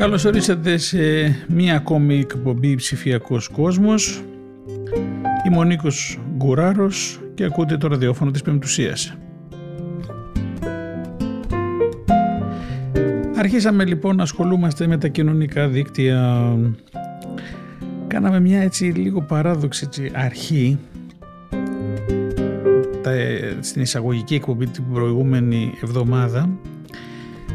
Καλώς ορίσατε σε μία ακόμη εκπομπή ψηφιακός κόσμος. Είμαι ο Νίκος Γκουράρος και ακούτε το ραδιόφωνο της Πεμπτουσίας. Αρχίσαμε λοιπόν να ασχολούμαστε με τα κοινωνικά δίκτυα. Κάναμε μια έτσι λίγο παράδοξη αρχή στην εισαγωγική εκπομπή την προηγούμενη εβδομάδα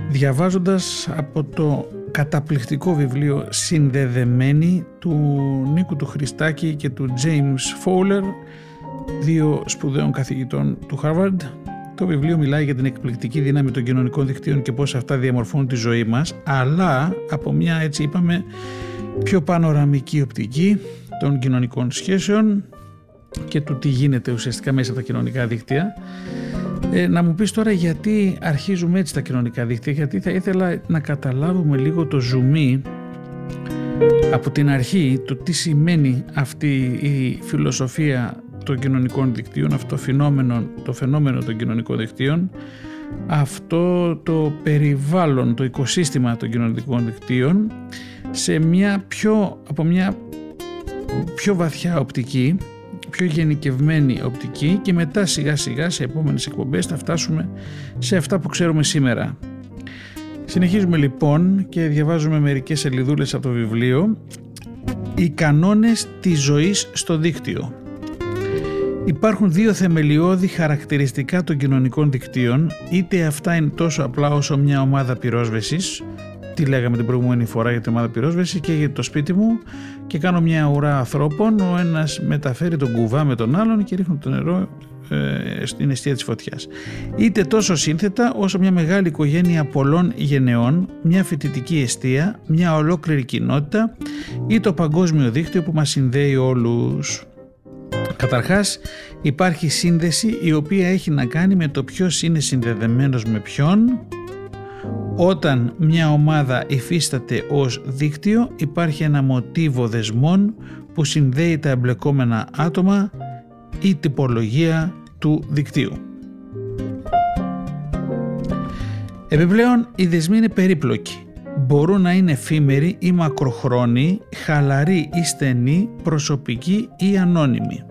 διαβάζοντας από το καταπληκτικό βιβλίο «Συνδεδεμένη» του Νίκου του Χριστάκη και του James Fowler, δύο σπουδαίων καθηγητών του Harvard. Το βιβλίο μιλάει για την εκπληκτική δύναμη των κοινωνικών δικτύων και πώς αυτά διαμορφώνουν τη ζωή μας, αλλά από μια έτσι είπαμε πιο πανοραμική οπτική των κοινωνικών σχέσεων και του τι γίνεται ουσιαστικά μέσα από τα κοινωνικά δίκτυα ε, να μου πεις τώρα γιατί αρχίζουμε έτσι τα κοινωνικά δίκτυα, γιατί θα ήθελα να καταλάβουμε λίγο το ζουμί από την αρχή, το τι σημαίνει αυτή η φιλοσοφία των κοινωνικών δικτύων, αυτό το φαινόμενο, το φαινόμενο των κοινωνικών δικτύων, αυτό το περιβάλλον, το οικοσύστημα των κοινωνικών δικτύων σε μια πιο, από μια πιο βαθιά οπτική πιο γενικευμένη οπτική και μετά σιγά σιγά σε επόμενες εκπομπές θα φτάσουμε σε αυτά που ξέρουμε σήμερα. Συνεχίζουμε λοιπόν και διαβάζουμε μερικές σελίδουλες από το βιβλίο «Οι κανόνες της ζωής στο δίκτυο». Υπάρχουν δύο θεμελιώδη χαρακτηριστικά των κοινωνικών δικτύων, είτε αυτά είναι τόσο απλά όσο μια ομάδα πυρόσβεσης, τι λέγαμε την προηγούμενη φορά για την ομάδα πυρόσβεσης και για το σπίτι μου και κάνω μια ουρά ανθρώπων, ο ένας μεταφέρει τον κουβά με τον άλλον και ρίχνουν το νερό ε, στην αιστεία της φωτιάς. Είτε τόσο σύνθετα όσο μια μεγάλη οικογένεια πολλών γενεών, μια φοιτητική αιστεία, μια ολόκληρη κοινότητα ή το παγκόσμιο δίκτυο που μας συνδέει όλους. Καταρχάς υπάρχει σύνδεση η οποία έχει να κάνει με το ποιος είναι συνδεδεμένος με ποιον, όταν μια ομάδα υφίσταται ως δίκτυο υπάρχει ένα μοτίβο δεσμών που συνδέει τα εμπλεκόμενα άτομα ή τυπολογία του δικτύου. Επιπλέον οι δεσμοί είναι περίπλοκοι. Μπορούν να είναι εφήμεροι ή μακροχρόνιοι, χαλαροί ή στενοί, προσωπικοί ή ανώνυμοι.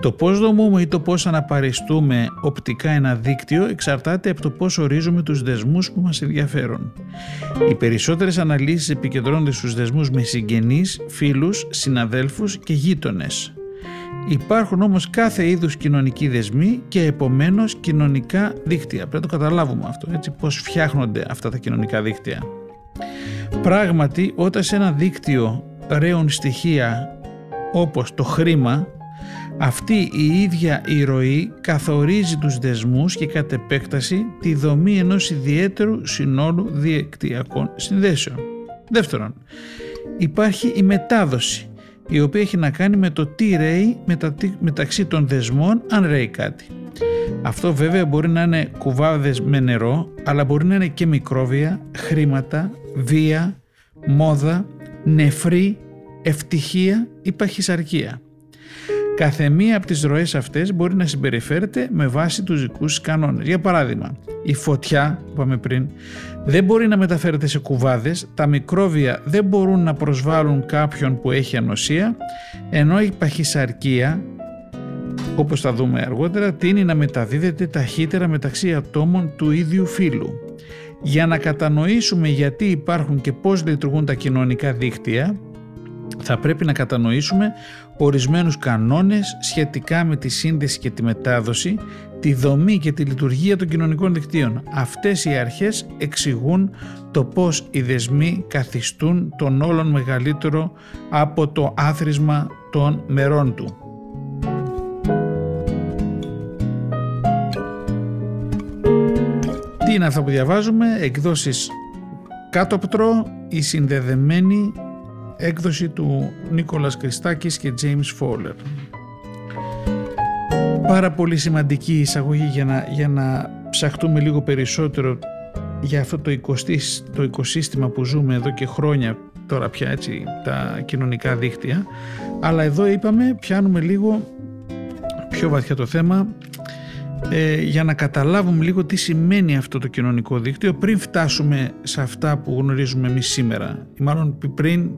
Το πώς δομούμε ή το πώς αναπαριστούμε οπτικά ένα δίκτυο εξαρτάται από το πώς ορίζουμε τους δεσμούς που μας ενδιαφέρουν. Οι περισσότερες αναλύσεις επικεντρώνονται στους δεσμούς με συγγενείς, φίλους, συναδέλφους και γείτονες. Υπάρχουν όμως κάθε είδους κοινωνικοί δεσμοί και επομένως κοινωνικά δίκτυα. Πρέπει να το καταλάβουμε αυτό, έτσι πώς φτιάχνονται αυτά τα κοινωνικά δίκτυα. Πράγματι, όταν σε ένα δίκτυο ρέουν στοιχεία όπως το χρήμα, αυτή η ίδια η ροή καθορίζει τους δεσμούς και κατ' επέκταση τη δομή ενός ιδιαίτερου συνόλου διεκτυακών συνδέσεων. Δεύτερον, υπάρχει η μετάδοση, η οποία έχει να κάνει με το τι ρέει μεταξύ των δεσμών αν ρέει κάτι. Αυτό βέβαια μπορεί να είναι κουβάδες με νερό, αλλά μπορεί να είναι και μικρόβια, χρήματα, βία, μόδα, νεφρή, ευτυχία ή παχυσαρκία. Κάθε μία από τις ροές αυτές μπορεί να συμπεριφέρεται με βάση τους δικούς κανόνες. Για παράδειγμα, η φωτιά, που είπαμε πριν, δεν μπορεί να μεταφέρεται σε κουβάδες, τα μικρόβια δεν μπορούν να προσβάλλουν κάποιον που έχει ανοσία, ενώ η παχυσαρκία, όπως θα δούμε αργότερα, τίνει να μεταδίδεται ταχύτερα μεταξύ ατόμων του ίδιου φύλου. Για να κατανοήσουμε γιατί υπάρχουν και πώς λειτουργούν τα κοινωνικά δίκτυα, θα πρέπει να κατανοήσουμε ορισμένους κανόνες σχετικά με τη σύνδεση και τη μετάδοση, τη δομή και τη λειτουργία των κοινωνικών δικτύων. Αυτές οι αρχές εξηγούν το πώς οι δεσμοί καθιστούν τον όλον μεγαλύτερο από το άθροισμα των μερών του. Τι είναι αυτό που διαβάζουμε, εκδόσεις κάτωπτρο η συνδεδεμένη έκδοση του Νίκολας Κριστάκης και James Fowler. Πάρα πολύ σημαντική εισαγωγή για να, για να ψαχτούμε λίγο περισσότερο για αυτό το, το οικοσύστημα που ζούμε εδώ και χρόνια τώρα πια έτσι τα κοινωνικά δίκτυα αλλά εδώ είπαμε πιάνουμε λίγο πιο βαθιά το θέμα ε, για να καταλάβουμε λίγο τι σημαίνει αυτό το κοινωνικό δίκτυο πριν φτάσουμε σε αυτά που γνωρίζουμε εμείς σήμερα ή μάλλον πριν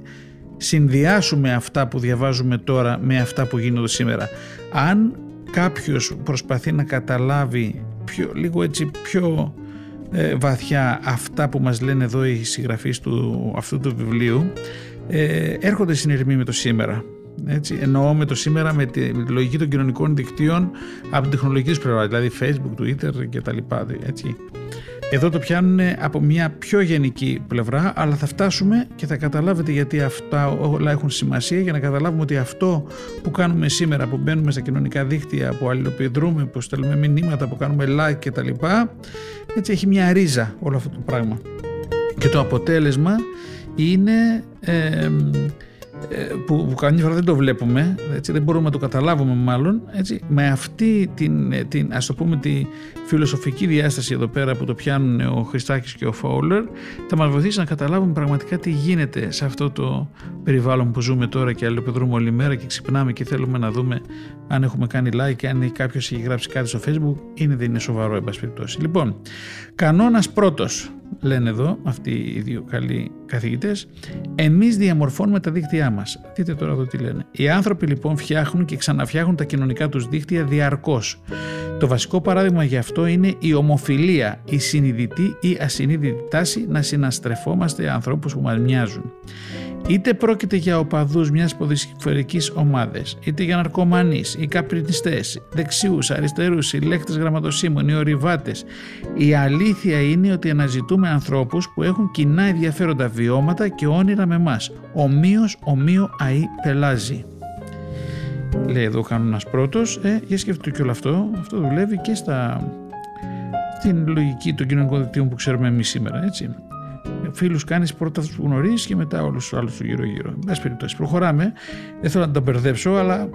συνδυάσουμε αυτά που διαβάζουμε τώρα με αυτά που γίνονται σήμερα. Αν κάποιος προσπαθεί να καταλάβει πιο, λίγο έτσι πιο ε, βαθιά αυτά που μας λένε εδώ οι συγγραφείς του, αυτού του βιβλίου ε, έρχονται συνειρμοί με το σήμερα. Έτσι, εννοώ με το σήμερα με τη, με τη λογική των κοινωνικών δικτύων από την τεχνολογική πλευρά, δηλαδή Facebook, Twitter και τα λοιπά. Έτσι. Εδώ το πιάνουν από μια πιο γενική πλευρά, αλλά θα φτάσουμε και θα καταλάβετε γιατί αυτά όλα έχουν σημασία για να καταλάβουμε ότι αυτό που κάνουμε σήμερα, που μπαίνουμε στα κοινωνικά δίκτυα, που αλληλοποιητρούμε, που στέλνουμε μηνύματα, που κάνουμε like κτλ. Έτσι έχει μια ρίζα όλο αυτό το πράγμα. Και το αποτέλεσμα είναι ε, ε, που, που καμιά φορά δεν το βλέπουμε, έτσι, δεν μπορούμε να το καταλάβουμε μάλλον, έτσι, με αυτή την, ε, την, ας το πούμε, τη φιλοσοφική διάσταση εδώ πέρα που το πιάνουν ο Χριστάκης και ο Φόουλερ, θα μας βοηθήσει να καταλάβουμε πραγματικά τι γίνεται σε αυτό το περιβάλλον που ζούμε τώρα και αλληλοπεδρούμε όλη μέρα και ξυπνάμε και θέλουμε να δούμε αν έχουμε κάνει like, αν κάποιος έχει γράψει κάτι στο facebook, είναι δεν είναι σοβαρό, εν περιπτώσει. Λοιπόν, κανόνας πρώτος, λένε εδώ αυτοί οι δύο καλοί καθηγητές, εμείς διαμορφώνουμε τα δίκτυά μας. Δείτε τώρα εδώ τι λένε. Οι άνθρωποι λοιπόν φτιάχνουν και ξαναφτιάχνουν τα κοινωνικά τους δίκτυα διαρκώς. Το βασικό παράδειγμα γι' αυτό είναι η ομοφιλία, η συνειδητή ή ασυνείδητη τάση να συναστρεφόμαστε ανθρώπους που μας μοιάζουν. Είτε πρόκειται για οπαδούς μιας ποδοσφαιρικής ομάδας, είτε για ναρκωμανείς ή καπνιστές, δεξιούς, αριστερούς, συλλέκτες γραμματοσύμων ή ορειβάτες. Η αλήθεια είναι ότι αναζητούμε ανθρώπους που έχουν κοινά ενδιαφέροντα βιώματα και όνειρα με μας. Ομοίως ομοίο αή πελάζει. Λέει εδώ ο κανόνας πρώτος, ε, για σκεφτείτε και όλο αυτό, αυτό δουλεύει και στα, στην λογική των κοινωνικών δικτύων που ξέρουμε εμείς σήμερα, έτσι φίλους κάνεις πρώτα αυτού που γνωρίζεις και μετά όλους τους άλλους του γύρω-γύρω. Εν πάση περιπτώσει, προχωράμε. Δεν θέλω να τα μπερδέψω, αλλά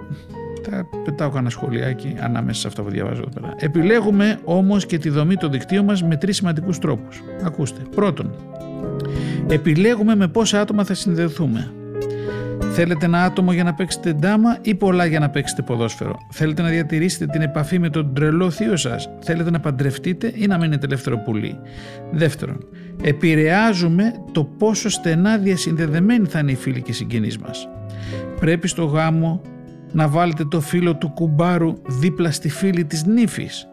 θα πετάω κανένα σχολιάκι ανάμεσα σε αυτά που διαβάζω εδώ πέρα. Επιλέγουμε όμως και τη δομή των δικτύων μας με τρεις σημαντικούς τρόπους. Ακούστε. Πρώτον, επιλέγουμε με πόσα άτομα θα συνδεθούμε. Θέλετε ένα άτομο για να παίξετε ντάμα ή πολλά για να παίξετε ποδόσφαιρο; Θέλετε να διατηρήσετε την επαφή με τον τρελό θείο σας; Θέλετε να παντρευτείτε ή να μείνετε ελεύθερο πουλί; Δεύτερον, επηρεάζουμε το πόσο στενά διασυνδεδεμένοι θα είναι οι φίλοι και οι συγγενείς μας. Πρέπει στο γάμο να βάλετε το φίλο του κουμπάρου δίπλα στη φίλη της νύφης.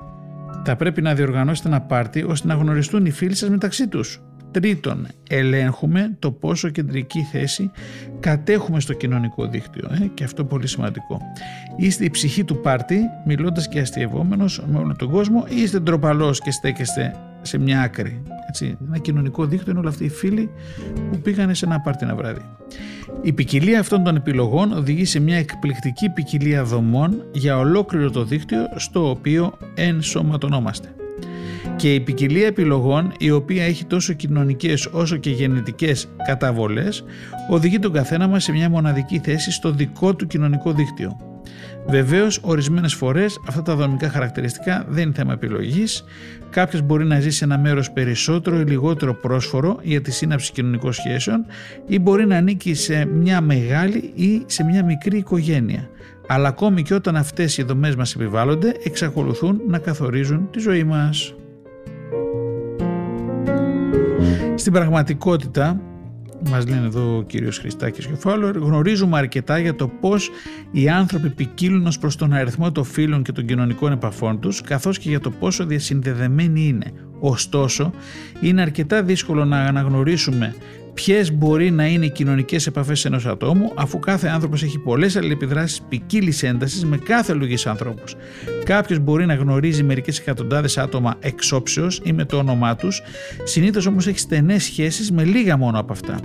Θα πρέπει να διοργανώσετε ένα πάρτι ώστε να γνωριστούν οι φίλοι σας μεταξύ τους. Τρίτον, ελέγχουμε το πόσο κεντρική θέση κατέχουμε στο κοινωνικό δίκτυο ε, και αυτό πολύ σημαντικό. Είστε η ψυχή του πάρτι, μιλώντας και αστειευόμενος με όλο τον κόσμο ή είστε ντροπαλός και στέκεστε σε μια άκρη. Έτσι, ένα κοινωνικό δίκτυο είναι όλοι αυτοί οι φίλοι που πήγανε σε ένα πάρτι ένα βράδυ. Η ποικιλία αυτών των επιλογών οδηγεί σε μια εκπληκτική ποικιλία δομών για ολόκληρο το δίκτυο στο οποίο ενσωματωνόμαστε. Και η ποικιλία επιλογών, η οποία έχει τόσο κοινωνικές όσο και γενετικές καταβολές, οδηγεί τον καθένα μας σε μια μοναδική θέση στο δικό του κοινωνικό δίκτυο. Βεβαίως, ορισμένες φορές αυτά τα δομικά χαρακτηριστικά δεν είναι θέμα επιλογής. Κάποιος μπορεί να ζει σε ένα μέρος περισσότερο ή λιγότερο πρόσφορο για τη σύναψη κοινωνικών σχέσεων ή μπορεί να ανήκει σε μια μεγάλη ή σε μια μικρή οικογένεια. Αλλά ακόμη και όταν αυτές οι δομές μας επιβάλλονται, εξακολουθούν να καθορίζουν τη ζωή μας. Στην πραγματικότητα, μας λένε εδώ ο κύριος Χριστάκης και ο Φάουλερ, γνωρίζουμε αρκετά για το πώς οι άνθρωποι ποικίλουν ως προς τον αριθμό των φίλων και των κοινωνικών επαφών τους, καθώς και για το πόσο διασυνδεδεμένοι είναι. Ωστόσο, είναι αρκετά δύσκολο να αναγνωρίσουμε ποιες μπορεί να είναι οι κοινωνικές επαφές ενός ατόμου, αφού κάθε άνθρωπος έχει πολλές αλληλεπιδράσεις ποικίλης έντασης με κάθε λογής ανθρώπους. Κάποιος μπορεί να γνωρίζει μερικές εκατοντάδες άτομα εξόψεως ή με το όνομά τους, συνήθως όμως έχει στενές σχέσεις με λίγα μόνο από αυτά.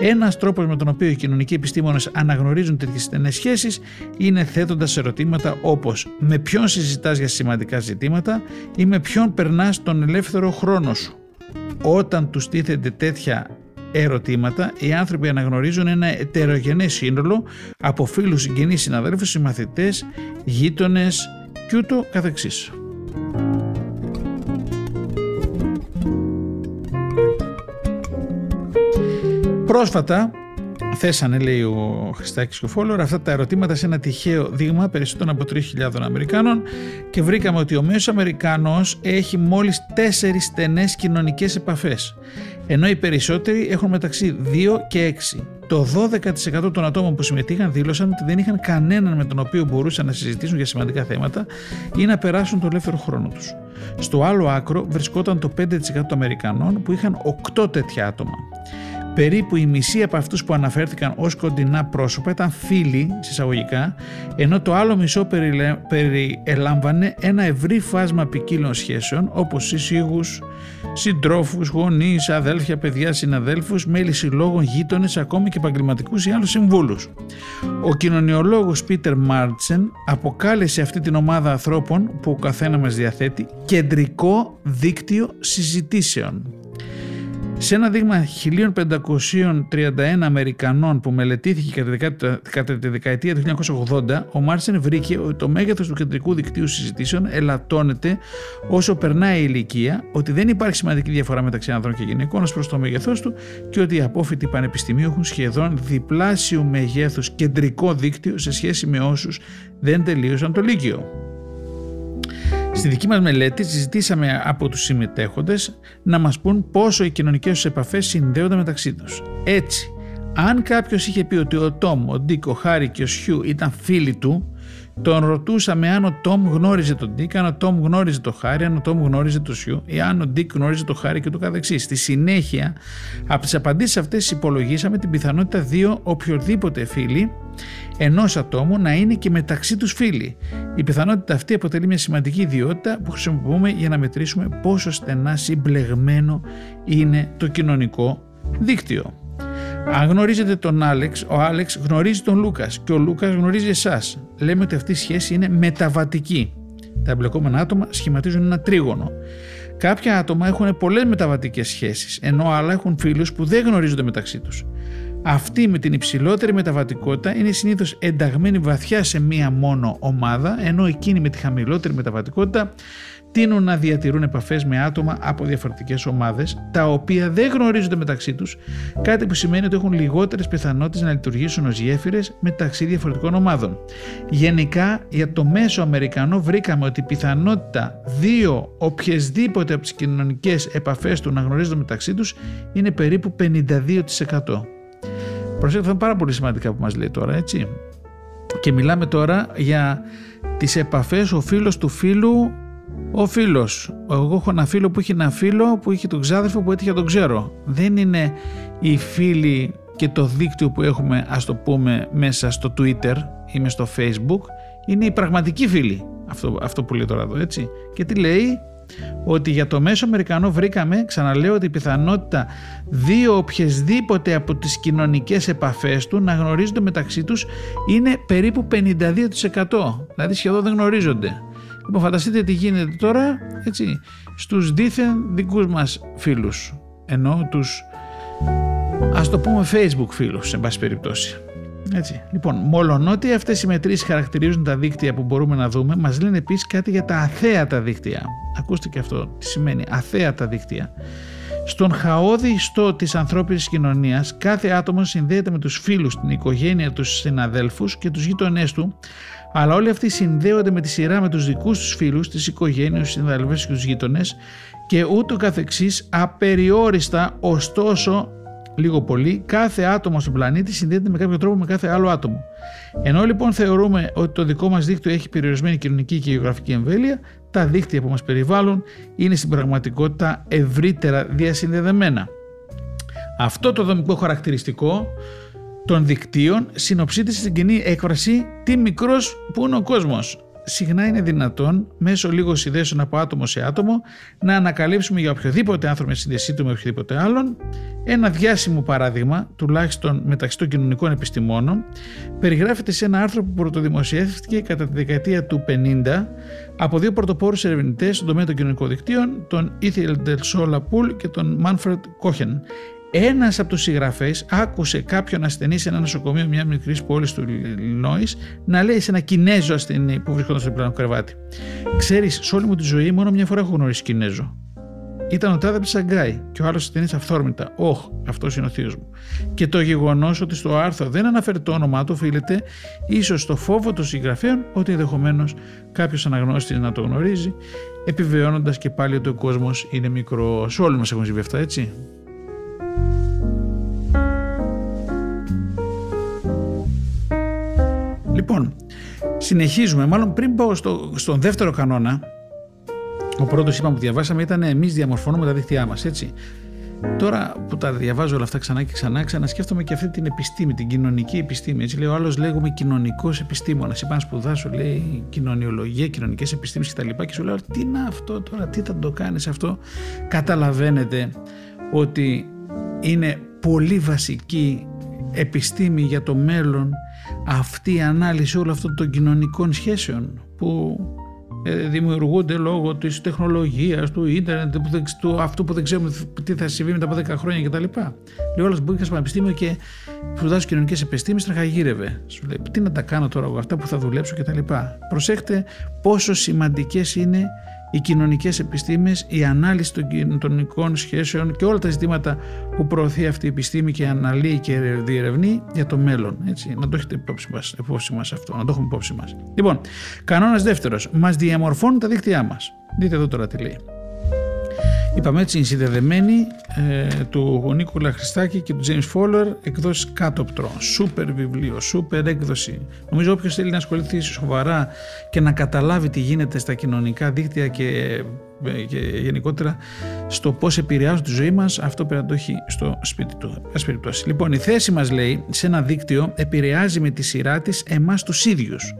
Ένας τρόπος με τον οποίο οι κοινωνικοί επιστήμονες αναγνωρίζουν τέτοιες στενές σχέσεις είναι θέτοντας ερωτήματα όπως με ποιον συζητάς για σημαντικά ζητήματα ή με ποιον περνάς τον ελεύθερο χρόνο σου; Όταν τους τίθενται τέτοια ερωτήματα, οι άνθρωποι αναγνωρίζουν ένα ετερογενές σύνολο από φίλους, συγγενείς, συναδέλφους, συμμαθητές, γείτονες και ούτω καθεξής. Πρόσφατα θέσανε, λέει ο Χριστάκης και ο Φόλορ, αυτά τα ερωτήματα σε ένα τυχαίο δείγμα περισσότερων από 3.000 Αμερικάνων και βρήκαμε ότι ο μέσος Αμερικάνος έχει μόλις 4 στενές κοινωνικές επαφές, ενώ οι περισσότεροι έχουν μεταξύ 2 και 6. Το 12% των ατόμων που συμμετείχαν δήλωσαν ότι δεν είχαν κανέναν με τον οποίο μπορούσαν να συζητήσουν για σημαντικά θέματα ή να περάσουν το ελεύθερο χρόνο τους. Στο άλλο άκρο βρισκόταν το 5% των Αμερικανών που είχαν 8 τέτοια άτομα. Περίπου η μισή από αυτούς που αναφέρθηκαν ως κοντινά πρόσωπα ήταν φίλοι, συσσαγωγικά, ενώ το άλλο μισό περιέλαμβανε ένα ευρύ φάσμα ποικίλων σχέσεων όπως σύσυγους, συντρόφους, γονείς, αδέλφια, παιδιά, συναδέλφους, μέλη συλλόγων, γείτονες, ακόμη και επαγγελματικούς ή άλλους συμβούλους. Ο κοινωνιολόγος Πίτερ Μάρτσεν αποκάλεσε αυτή την ομάδα ανθρώπων που ο καθένας μας διαθέτει κεντρικό δίκτυο συζητήσεων. Σε ένα δείγμα 1531 Αμερικανών που μελετήθηκε κατά τη δεκαετία του 1980, ο Μάρσεν βρήκε ότι το μέγεθος του κεντρικού δικτύου συζητήσεων ελαττώνεται όσο περνάει η ηλικία, ότι δεν υπάρχει σημαντική διαφορά μεταξύ άνδρων και γυναικών ως προς το μέγεθός του και ότι οι απόφοιτοι πανεπιστημίου έχουν σχεδόν διπλάσιου μεγέθου κεντρικό δίκτυο σε σχέση με όσους δεν τελείωσαν το Λύκειο. Στη δική μας μελέτη συζητήσαμε από τους συμμετέχοντες να μας πούν πόσο οι κοινωνικές τους επαφές συνδέονται μεταξύ τους. Έτσι, αν κάποιος είχε πει ότι ο Τόμ, ο Ντίκ, ο Χάρη και ο Σιού ήταν φίλοι του, τον ρωτούσαμε αν ο Τόμ γνώριζε τον Ντίκ, αν ο Τόμ γνώριζε τον Χάρη, αν ο Τόμ γνώριζε τον Σιού ή αν ο Ντίκ γνώριζε τον Χάρη και ούτω καθεξής. Στη συνέχεια, από τις απαντήσεις αυτές υπολογίσαμε την πιθανότητα δύο οποιοδήποτε φίλοι ενός ατόμου να είναι και μεταξύ τους φίλοι. Η πιθανότητα αυτή αποτελεί μια σημαντική ιδιότητα που χρησιμοποιούμε για να μετρήσουμε πόσο στενά συμπλεγμένο είναι το κοινωνικό δίκτυο. Αν γνωρίζετε τον Άλεξ, ο Άλεξ γνωρίζει τον Λούκας και ο Λούκας γνωρίζει εσάς. Λέμε ότι αυτή η σχέση είναι μεταβατική. Τα εμπλεκόμενα άτομα σχηματίζουν ένα τρίγωνο. Κάποια άτομα έχουν πολλές μεταβατικές σχέσεις, ενώ άλλα έχουν φίλους που δεν γνωρίζονται μεταξύ τους. Αυτοί με την υψηλότερη μεταβατικότητα είναι συνήθως ενταγμένοι βαθιά σε μία μόνο ομάδα, ενώ εκείνοι με τη χαμηλότερη μεταβατικότητα τείνουν να διατηρούν επαφές με άτομα από διαφορετικές ομάδες, τα οποία δεν γνωρίζονται μεταξύ τους, κάτι που σημαίνει ότι έχουν λιγότερες πιθανότητες να λειτουργήσουν ως γέφυρες μεταξύ διαφορετικών ομάδων. Γενικά, για το μέσο Αμερικανό βρήκαμε ότι η πιθανότητα δύο οποιασδήποτε από τις κοινωνικές επαφές του να γνωρίζονται μεταξύ τους είναι περίπου 52%. Προσέξτε, θα είναι πάρα πολύ σημαντικά που μας λέει τώρα, έτσι. Και μιλάμε τώρα για τις επαφές ο φίλος του φίλου ο φίλος. Εγώ έχω ένα φίλο που έχει ένα φίλο που έχει τον ξάδερφο που έτυχε τον ξέρω. Δεν είναι οι φίλοι και το δίκτυο που έχουμε ας το πούμε μέσα στο Twitter ή μέσα στο Facebook. Είναι οι πραγματικοί φίλοι. Αυτό, αυτό που λέει τώρα εδώ έτσι. Και τι λέει; Ότι για το μέσο Αμερικανό βρήκαμε, ξαναλέω, ότι η πιθανότητα δύο οποιασδήποτε από τις κοινωνικές επαφές του να γνωρίζονται μεταξύ τους είναι περίπου 52%. Δηλαδή σχεδόν δεν γνωρίζονται. Λοιπόν, φανταστείτε τι γίνεται τώρα έτσι, στους δίθεν δικούς μας φίλους. Ενώ τους, ας το πούμε, facebook φίλους, σε πάση περιπτώσει. Έτσι. Λοιπόν, μολονότι αυτές οι μετρήσεις χαρακτηρίζουν τα δίκτυα που μπορούμε να δούμε, μας λένε επίσης κάτι για τα αθέατα δίκτυα. Ακούστε και αυτό, τι σημαίνει αθέατα δίκτυα. Στον χαόδη ιστό της ανθρώπινης κοινωνίας, κάθε άτομο συνδέεται με τους φίλους, την οικογένεια, τους συναδέλφους και τους γείτονές του, αλλά όλοι αυτοί συνδέονται με τη σειρά με τους δικούς τους φίλους, τις οικογένειες, τους συναδέλφους και τους γείτονες και ούτω καθεξής απεριόριστα, ωστόσο λίγο πολύ, κάθε άτομο στον πλανήτη συνδέεται με κάποιο τρόπο με κάθε άλλο άτομο. Ενώ λοιπόν θεωρούμε ότι το δικό μας δίκτυο έχει περιορισμένη κοινωνική και γεωγραφική εμβέλεια, τα δίκτυα που μας περιβάλλουν είναι στην πραγματικότητα ευρύτερα διασυνδεδεμένα. Αυτό το δομικό χαρακτηριστικό των δικτύων συνοψείται στην κοινή έκφραση «Τι μικρός που είναι ο κόσμος» συχνά είναι δυνατόν μέσω λίγος συνδέσεων από άτομο σε άτομο να ανακαλύψουμε για οποιοδήποτε άνθρωπο με σύνδεσή του με οποιοδήποτε άλλον. Ένα διάσημο παράδειγμα, τουλάχιστον μεταξύ των κοινωνικών επιστημόνων, περιγράφεται σε ένα άρθρο που πρωτοδημοσιεύτηκε κατά τη δεκαετία του 50 από δύο πρωτοπόρους ερευνητές στον τομέα των κοινωνικών δικτύων, τον Ήθιελ Ντελσόλα Πουλ και τον Μάνφρετ Κόχεν. Ένας από τους συγγραφείς άκουσε κάποιον ασθενή σε ένα νοσοκομείο μιας μικρής πόλης του Ιλνόη να λέει σε ένα Κινέζο ασθενή που βρισκόταν στο πλάνο κρεβάτι. Ξέρεις, σε όλη μου τη ζωή μόνο μια φορά έχω γνωρίσει Κινέζο. Ήταν ο τάδε Σαγκάη και ο άλλος ασθενής αυθόρμητα. Όχ, αυτός είναι ο θείος μου. Και το γεγονός ότι στο άρθρο δεν αναφέρει το όνομά του οφείλεται ίσως στο φόβο των συγγραφέων ότι ενδεχομένως κάποιος αναγνώστης να το γνωρίζει, επιβεβαιώνοντας και πάλι ότι ο κόσμος είναι μικρός. Όλοι μας έχουν συμβεί αυτά, έτσι. Λοιπόν, συνεχίζουμε. Μάλλον πριν πάω στο, στον δεύτερο κανόνα, ο πρώτος είπαμε που διαβάσαμε ήταν εμείς διαμορφώνουμε τα δίκτυά μας, έτσι. Τώρα που τα διαβάζω όλα αυτά ξανά και ξανά, ξανασκέφτομαι και αυτή την επιστήμη, την κοινωνική επιστήμη. Έτσι λέει ο άλλος, λέγομαι κοινωνικός επιστήμονας. Είπα να σπουδάσω, λέει κοινωνιολογία, κοινωνικές επιστήμες κτλ. Και, και σου λέω, τι είναι αυτό τώρα, τι θα το κάνεις αυτό. Καταλαβαίνετε ότι είναι πολύ βασική επιστήμη για το μέλλον αυτή η ανάλυση όλων αυτών των κοινωνικών σχέσεων που ε, δημιουργούνται λόγω της τεχνολογίας, του ίντερνετ, του αυτού που δεν ξέρουμε τι θα συμβεί μετά από 10 χρόνια κτλ. Λέει όλος μπορεί στο πανεπιστήμιο και σπουδάζει κοινωνικές επιστήμες, τραχαγύρευε. Σου λέει τι να τα κάνω τώρα εγώ, αυτά που θα δουλέψω κτλ. Προσέχτε πόσο σημαντικές είναι οι κοινωνικές επιστήμες, η ανάλυση των κοινωνικών σχέσεων και όλα τα ζητήματα που προωθεί αυτή η επιστήμη και αναλύει και διερευνεί για το μέλλον. Έτσι, να το έχετε υπόψη μας, υπόψη μας αυτό, να το έχουμε υπόψη μας. Λοιπόν, κανόνας δεύτερος, μας διαμορφώνουν τα δίκτυά μας. Δείτε εδώ τώρα τι λέει. Είπαμε έτσι, συνδεδεμένη ε, του Νίκολα Χριστάκη και του James Fowler, εκδόσει κάτωπτρο. Σούπερ βιβλίο, σούπερ έκδοση. Νομίζω όποιος θέλει να ασχοληθεί σοβαρά και να καταλάβει τι γίνεται στα κοινωνικά δίκτυα και, ε, και γενικότερα στο πώς επηρεάζουν τη ζωή μας, αυτό πρέπει να το έχει στο σπίτι του. Λοιπόν, η θέση μας λέει σε ένα δίκτυο επηρεάζει με τη σειρά της εμάς τους ίδιους.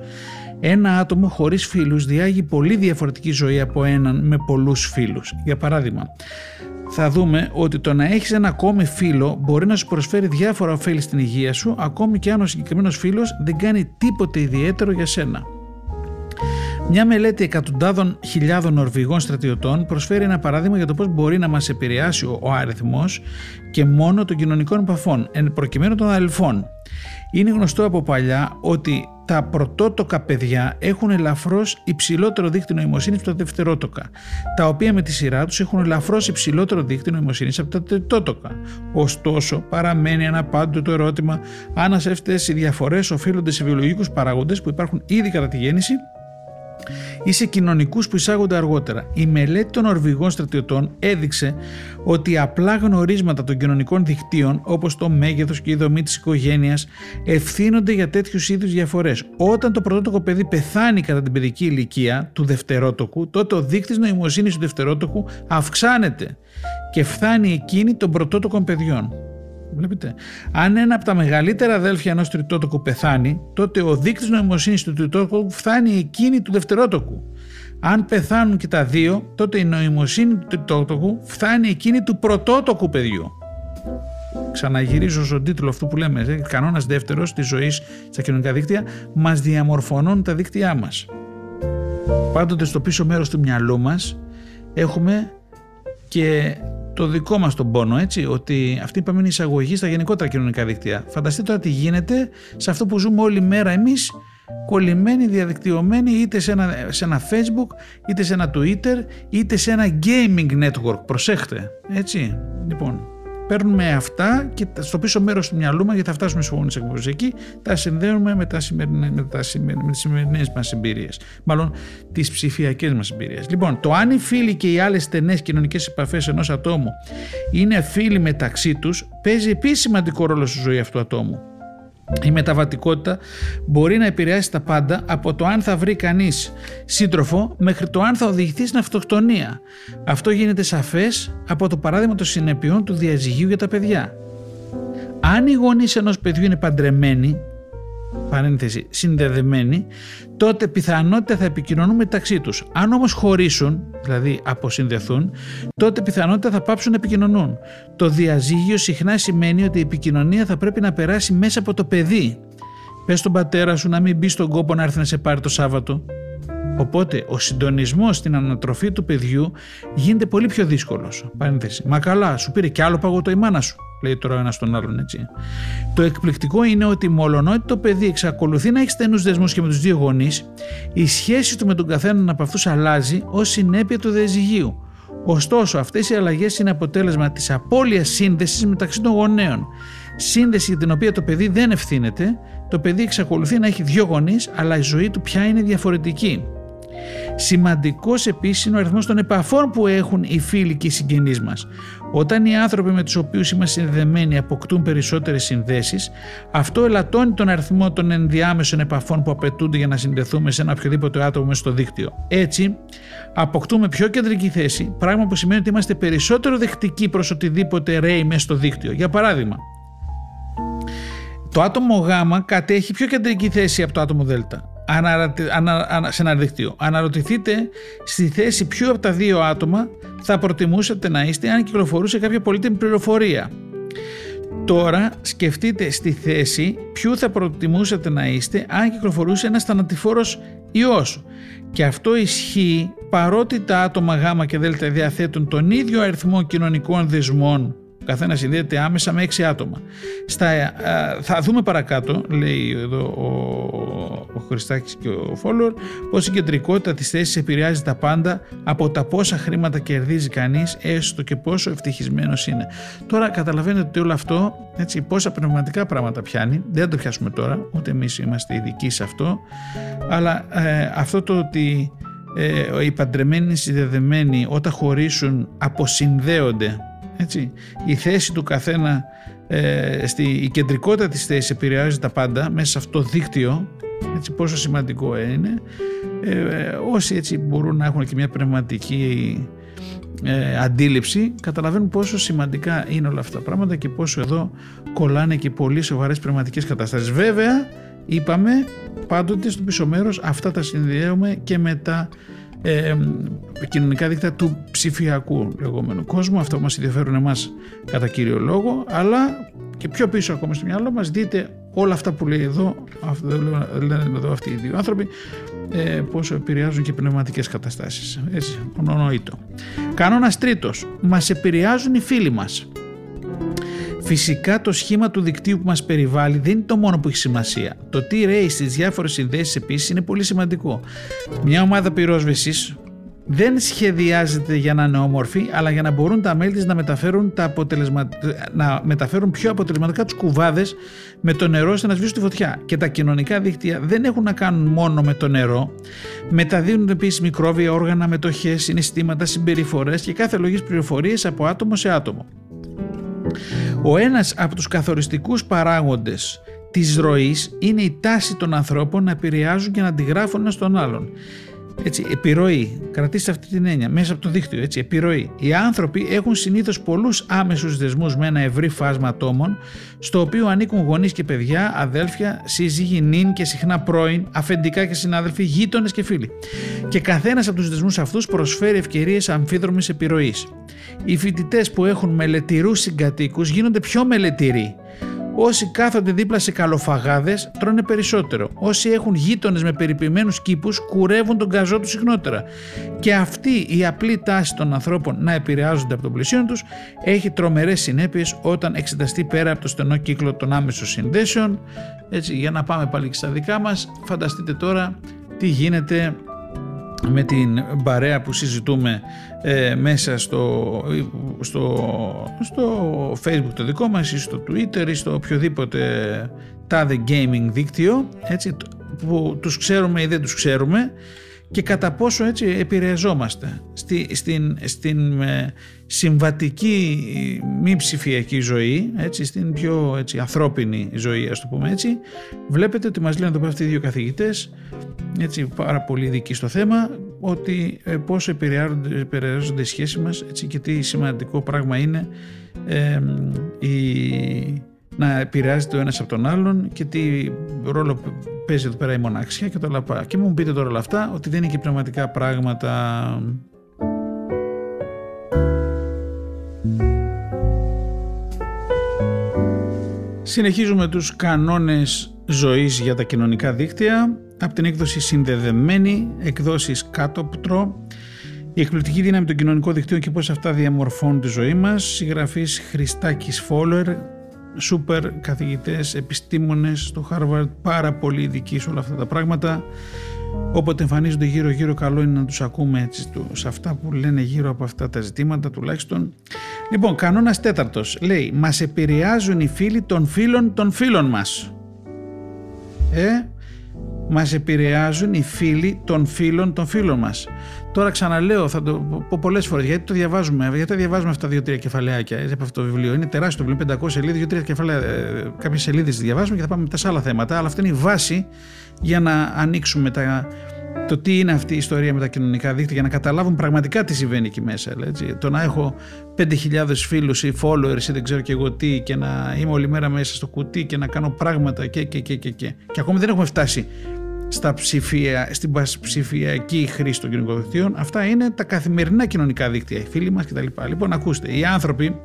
Ένα άτομο χωρίς φίλους διάγει πολύ διαφορετική ζωή από έναν με πολλούς φίλους. Για παράδειγμα, θα δούμε ότι το να έχεις ένα ακόμη φίλο μπορεί να σου προσφέρει διάφορα ωφέλη στην υγεία σου, ακόμη και αν ο συγκεκριμένος φίλος δεν κάνει τίποτε ιδιαίτερο για σένα. Μια μελέτη εκατοντάδων χιλιάδων Νορβηγών στρατιωτών προσφέρει ένα παράδειγμα για το πώς μπορεί να μας επηρεάσει ο αριθμός και μόνο των κοινωνικών επαφών, εν προκειμένου των αδελφών. Είναι γνωστό από παλιά ότι τα πρωτότοκα παιδιά έχουν ελαφρώς υψηλότερο δίκτυο νοημοσύνης από τα δευτερότοκα, τα οποία με τη σειρά τους έχουν ελαφρώς υψηλότερο δίκτυο νοημοσύνης από τα τριτότοκα. Ωστόσο, παραμένει ένα πάντοτε το ερώτημα αν αυτές οι διαφορές οφείλονται σε βιολογικούς παράγοντες που υπάρχουν ήδη κατά τη γέννηση ή σε κοινωνικούς που εισάγονται αργότερα. Η μελέτη των Ορβηγών στρατιωτών έδειξε ότι απλά γνωρίσματα των κοινωνικών δικτύων, όπως το μέγεθος και η δομή της οικογένειας, ευθύνονται για τέτοιους είδους διαφορές. Όταν το πρωτότοκο παιδί πεθάνει κατά την παιδική ηλικία του δευτερότοκου, τότε ο δείκτης νοημοσύνης του δευτερότοκου αυξάνεται και φτάνει εκείνη των πρωτότοκων παιδιών. Βλέπετε. Αν ένα από τα μεγαλύτερα αδέλφια ενός τριτότοκου πεθάνει, τότε ο δείκτης νοημοσύνης του τριτότοκου φτάνει εκείνη του δευτερότοκου. Αν πεθάνουν και τα δύο, τότε η νοημοσύνη του τριτότοκου φτάνει εκείνη του πρωτότοκου παιδιού. Ξαναγυρίζω στον τίτλο αυτού που λέμε. Ε, Κανόνας δεύτερος της ζωής στα κοινωνικά δίκτυα μας διαμορφώνουν τα δίκτυά μας. Πάντοτε στο πίσω μέρος του μυαλού μας έχουμε και το δικό μας τον πόνο, έτσι, ότι αυτή είπαμε είναι εισαγωγή στα γενικότερα κοινωνικά δίκτυα. Φανταστείτε τώρα τι γίνεται σε αυτό που ζούμε όλη μέρα εμείς, κολλημένοι, διαδικτυωμένοι είτε σε ένα, σε ένα facebook, είτε σε ένα twitter, είτε σε ένα gaming network. Προσέχτε, έτσι. Λοιπόν, παίρνουμε αυτά και στο πίσω μέρος του μυαλού μας, γιατί θα φτάσουμε σε επόμενες εκπομπές εκεί, τα συνδέουμε με, τα σημερινέ, με, τα με τις σημερινές μας εμπειρίες. Μάλλον τις ψηφιακές μας εμπειρίες. Λοιπόν, το αν οι φίλοι και οι άλλες στενές κοινωνικές επαφές ενός ατόμου είναι φίλοι μεταξύ τους, παίζει επίσης σημαντικό ρόλο στη ζωή αυτού του ατόμου. Η μεταβατικότητα μπορεί να επηρεάσει τα πάντα από το αν θα βρει κανείς σύντροφο μέχρι το αν θα οδηγηθεί στην αυτοκτονία. Αυτό γίνεται σαφές από το παράδειγμα των συνεπειών του διαζυγίου για τα παιδιά. Αν οι γονείς ενός παιδιού είναι παντρεμένοι, παρένθεση, συνδεδεμένοι, τότε πιθανότητα θα επικοινωνούν μεταξύ τους. Αν όμως χωρίσουν, δηλαδή αποσυνδεθούν, τότε πιθανότητα θα πάψουν να επικοινωνούν. Το διαζύγιο συχνά σημαίνει ότι η επικοινωνία θα πρέπει να περάσει μέσα από το παιδί. Πες στον πατέρα σου να μην μπει στον κόπο να έρθει να σε πάρει το Σάββατο. Οπότε ο συντονισμός στην ανατροφή του παιδιού γίνεται πολύ πιο δύσκολος. Παρένθεση. Μα καλά, σου πήρε κι άλλο παγωτό η μάνα σου. Λέει τώρα ένας τον άλλον έτσι. Το εκπληκτικό είναι ότι μολονότι το παιδί εξακολουθεί να έχει στενούς δεσμούς και με τους δύο γονείς, η σχέση του με τον καθέναν από αυτούς αλλάζει ως συνέπεια του διαζυγίου. Ωστόσο, αυτές οι αλλαγές είναι αποτέλεσμα της απώλειας σύνδεσης μεταξύ των γονέων. Σύνδεση για την οποία το παιδί δεν ευθύνεται, το παιδί εξακολουθεί να έχει δύο γονείς, αλλά η ζωή του πια είναι διαφορετική. Σημαντικός επίσης είναι ο αριθμός των επαφών που έχουν οι φίλοι και οι συγγενείς μας. Όταν οι άνθρωποι με τους οποίους είμαστε συνδεδεμένοι αποκτούν περισσότερες συνδέσεις, αυτό ελαττώνει τον αριθμό των ενδιάμεσων επαφών που απαιτούνται για να συνδεθούμε σε ένα οποιοδήποτε άτομο μέσα στο δίκτυο. Έτσι, αποκτούμε πιο κεντρική θέση, πράγμα που σημαίνει ότι είμαστε περισσότερο δεκτικοί προς οτιδήποτε ρέει μέσα στο δίκτυο. Για παράδειγμα, το άτομο Γ κατέχει πιο κεντρική θέση από το άτομο Δ σε ένα δίκτυο. Αναρωτηθείτε στη θέση ποιο από τα δύο άτομα θα προτιμούσατε να είστε αν κυκλοφορούσε κάποια πολύτιμη πληροφορία. Τώρα σκεφτείτε στη θέση ποιο θα προτιμούσατε να είστε αν κυκλοφορούσε ένας θανατηφόρος ιός. Και αυτό ισχύει παρότι τα άτομα Γ και Δ διαθέτουν τον ίδιο αριθμό κοινωνικών δεσμών καθένας συνδέεται άμεσα με έξι άτομα. Στα, ε, θα δούμε παρακάτω, λέει εδώ ο, ο Χριστάκης και ο Φόλορ, πως η κεντρικότητα της θέσης επηρεάζει τα πάντα από τα πόσα χρήματα κερδίζει κανείς, έστω και πόσο ευτυχισμένος είναι. Τώρα καταλαβαίνετε ότι όλο αυτό, έτσι, πόσα πνευματικά πράγματα πιάνει, δεν θα το πιάσουμε τώρα, ούτε εμείς είμαστε ειδικοί σε αυτό, αλλά ε, αυτό το ότι ε, οι παντρεμένοι συνδεδεμένοι όταν χωρίσουν αποσυνδέονται έτσι. Η θέση του καθένα, ε, στη, η κεντρικότητα της θέσης επηρεάζει τα πάντα μέσα σε αυτό το δίκτυο, έτσι, πόσο σημαντικό είναι. Ε, όσοι έτσι μπορούν να έχουν και μια πνευματική ε, αντίληψη καταλαβαίνουν πόσο σημαντικά είναι όλα αυτά τα πράγματα και πόσο εδώ κολλάνε και πολύ σοβαρές πνευματικές καταστάσεις. Βέβαια, είπαμε πάντοτε στο πίσω μέρος αυτά τα συνδυαίουμε και με τα ε, κοινωνικά δίκτυα του ψηφιακού λεγόμενου κόσμου. Αυτό που μας ενδιαφέρουν εμάς κατά κύριο λόγο, αλλά και πιο πίσω ακόμα στο μυαλό μας δείτε όλα αυτά που λέει εδώ, λένε εδώ αυτοί οι δύο άνθρωποι, ε, πόσο επηρεάζουν και πνευματικές καταστάσεις. Έτσι, ονονοήτο. Κανόνας τρίτος, μας επηρεάζουν οι φίλοι μας. Φυσικά το σχήμα του δικτύου που μας περιβάλλει δεν είναι το μόνο που έχει σημασία. Το τι ρέει στις διάφορες συνδέσεις επίσης είναι πολύ σημαντικό. Μια ομάδα πυρόσβεσης δεν σχεδιάζεται για να είναι όμορφη, αλλά για να μπορούν τα μέλη της να μεταφέρουν, τα αποτελεσμα... να μεταφέρουν πιο αποτελεσματικά τους κουβάδες με το νερό ώστε να σβήσουν τη φωτιά. Και τα κοινωνικά δίκτυα δεν έχουν να κάνουν μόνο με το νερό. Μεταδίδουν επίσης μικρόβια, όργανα, μετοχές, συναισθήματα, συμπεριφορές και κάθε λογής πληροφορίες από άτομο σε άτομο. Ο ένας από τους καθοριστικούς παράγοντες της ροής είναι η τάση των ανθρώπων να επηρεάζουν και να αντιγράφουν ένα στον άλλον. Έτσι, επιρροή. Κρατήστε αυτή την έννοια μέσα από το δίκτυο. Έτσι, επιρροή. Οι άνθρωποι έχουν συνήθως πολλούς άμεσους δεσμούς με ένα ευρύ φάσμα ατόμων, στο οποίο ανήκουν γονείς και παιδιά, αδέλφια, σύζυγοι, νυν και συχνά πρώην, αφεντικά και συνάδελφοι, γείτονες και φίλοι. Και καθένας από τους δεσμούς αυτούς προσφέρει ευκαιρίες αμφίδρομης επιρροής. Οι φοιτητές που έχουν μελετηρούς συγκατοίκους γίνονται πιο μελετηροί Όσοι κάθονται δίπλα σε καλοφαγάδες τρώνε περισσότερο. Όσοι έχουν γείτονες με περιποιημένους κήπους κουρεύουν τον καζό τους συχνότερα. Και αυτή η απλή τάση των ανθρώπων να επηρεάζονται από τον πλησίον τους έχει τρομερές συνέπειες όταν εξεταστεί πέρα από το στενό κύκλο των άμεσων συνδέσεων. Έτσι, για να πάμε πάλι και στα δικά μας, φανταστείτε τώρα τι γίνεται με την παρέα που συζητούμε ε, μέσα στο, στο, στο facebook το δικό μας ή στο twitter ή στο οποιοδήποτε τάδε gaming δίκτυο έτσι, που τους ξέρουμε ή δεν τους ξέρουμε και κατά πόσο έτσι επηρεαζόμαστε στη, στην, στην ε, συμβατική μη ψηφιακή ζωή, έτσι, στην πιο έτσι, ανθρώπινη ζωή ας το πούμε έτσι, βλέπετε ότι μας λένε εδώ αυτοί οι δύο καθηγητές έτσι, πάρα πολύ ειδικοί στο θέμα ότι ε, πόσο επηρεάζονται, επηρεάζονται οι σχέσεις μας έτσι, και τι σημαντικό πράγμα είναι ε, η, να επηρεάζεται ο ένας από τον άλλον και τι ρόλο παίζει εδώ πέρα η μοναξιά και το λαπά. Και μου πείτε τώρα όλα αυτά ότι δεν είναι και πνευματικά πράγματα. Συνεχίζουμε τους κανόνες ζωής για τα κοινωνικά δίκτυα από την έκδοση συνδεδεμένη, εκδόσεις κάτωπτρο Η εκπληκτική δύναμη των κοινωνικών δικτύων και πώς αυτά διαμορφώνουν τη ζωή μας. Συγγραφής Χριστάκης Φόλερ, σούπερ καθηγητές, επιστήμονες στο Harvard, πάρα πολύ ειδικοί σε όλα αυτά τα πράγματα. Όποτε εμφανίζονται γύρω γύρω καλό είναι να τους ακούμε έτσι, σε αυτά που λένε γύρω από αυτά τα ζητήματα τουλάχιστον. Λοιπόν, κανόνας τέταρτος λέει «Μας επηρεάζουν οι φίλοι των φίλων των φίλων μας». Ε, μας επηρεάζουν οι φίλοι των φίλων των φίλων μας. Τώρα ξαναλέω, θα το πω πολλές φορές, γιατί το διαβάζουμε, γιατί τα διαβάζουμε αυτά δύο-τρία κεφαλαίακια από αυτό το βιβλίο. Είναι τεράστιο το βιβλίο, 500 σελίδες, δύο-τρία κεφαλαία, ε, κάποιες σελίδες διαβάζουμε και θα πάμε μετά σε άλλα θέματα. Αλλά αυτή είναι η βάση για να ανοίξουμε τα, το τι είναι αυτή η ιστορία με τα κοινωνικά δίκτυα για να καταλάβουν πραγματικά τι συμβαίνει εκεί μέσα. Έτσι. Το να έχω 5.000 φίλους ή followers ή δεν ξέρω και εγώ τι και να είμαι όλη μέρα μέσα στο κουτί και να κάνω πράγματα και και και και και. Και ακόμη δεν έχουμε φτάσει στα ψηφια, στην ψηφιακή χρήση των κοινωνικών δικτύων. Αυτά είναι τα καθημερινά κοινωνικά δίκτυα, οι φίλοι μας κτλ. Λοιπόν, ακούστε, οι άνθρωποι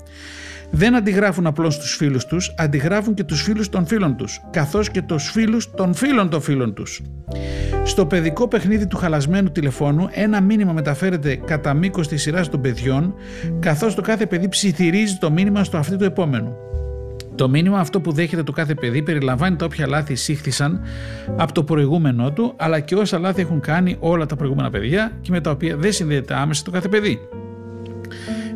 δεν αντιγράφουν απλώς τους φίλους τους, αντιγράφουν και τους φίλους των φίλων τους, καθώς και τους φίλους των φίλων των φίλων τους. Στο παιδικό παιχνίδι του χαλασμένου τηλεφώνου, ένα μήνυμα μεταφέρεται κατά μήκος της σειράς των παιδιών, καθώς το κάθε παιδί ψιθυρίζει το μήνυμα στο αυτή του επόμενου. Το μήνυμα αυτό που δέχεται το κάθε παιδί περιλαμβάνει τα όποια λάθη εισήχθησαν από το προηγούμενό του, αλλά και όσα λάθη έχουν κάνει όλα τα προηγούμενα παιδιά και με τα οποία δεν συνδέεται άμεσα το κάθε παιδί.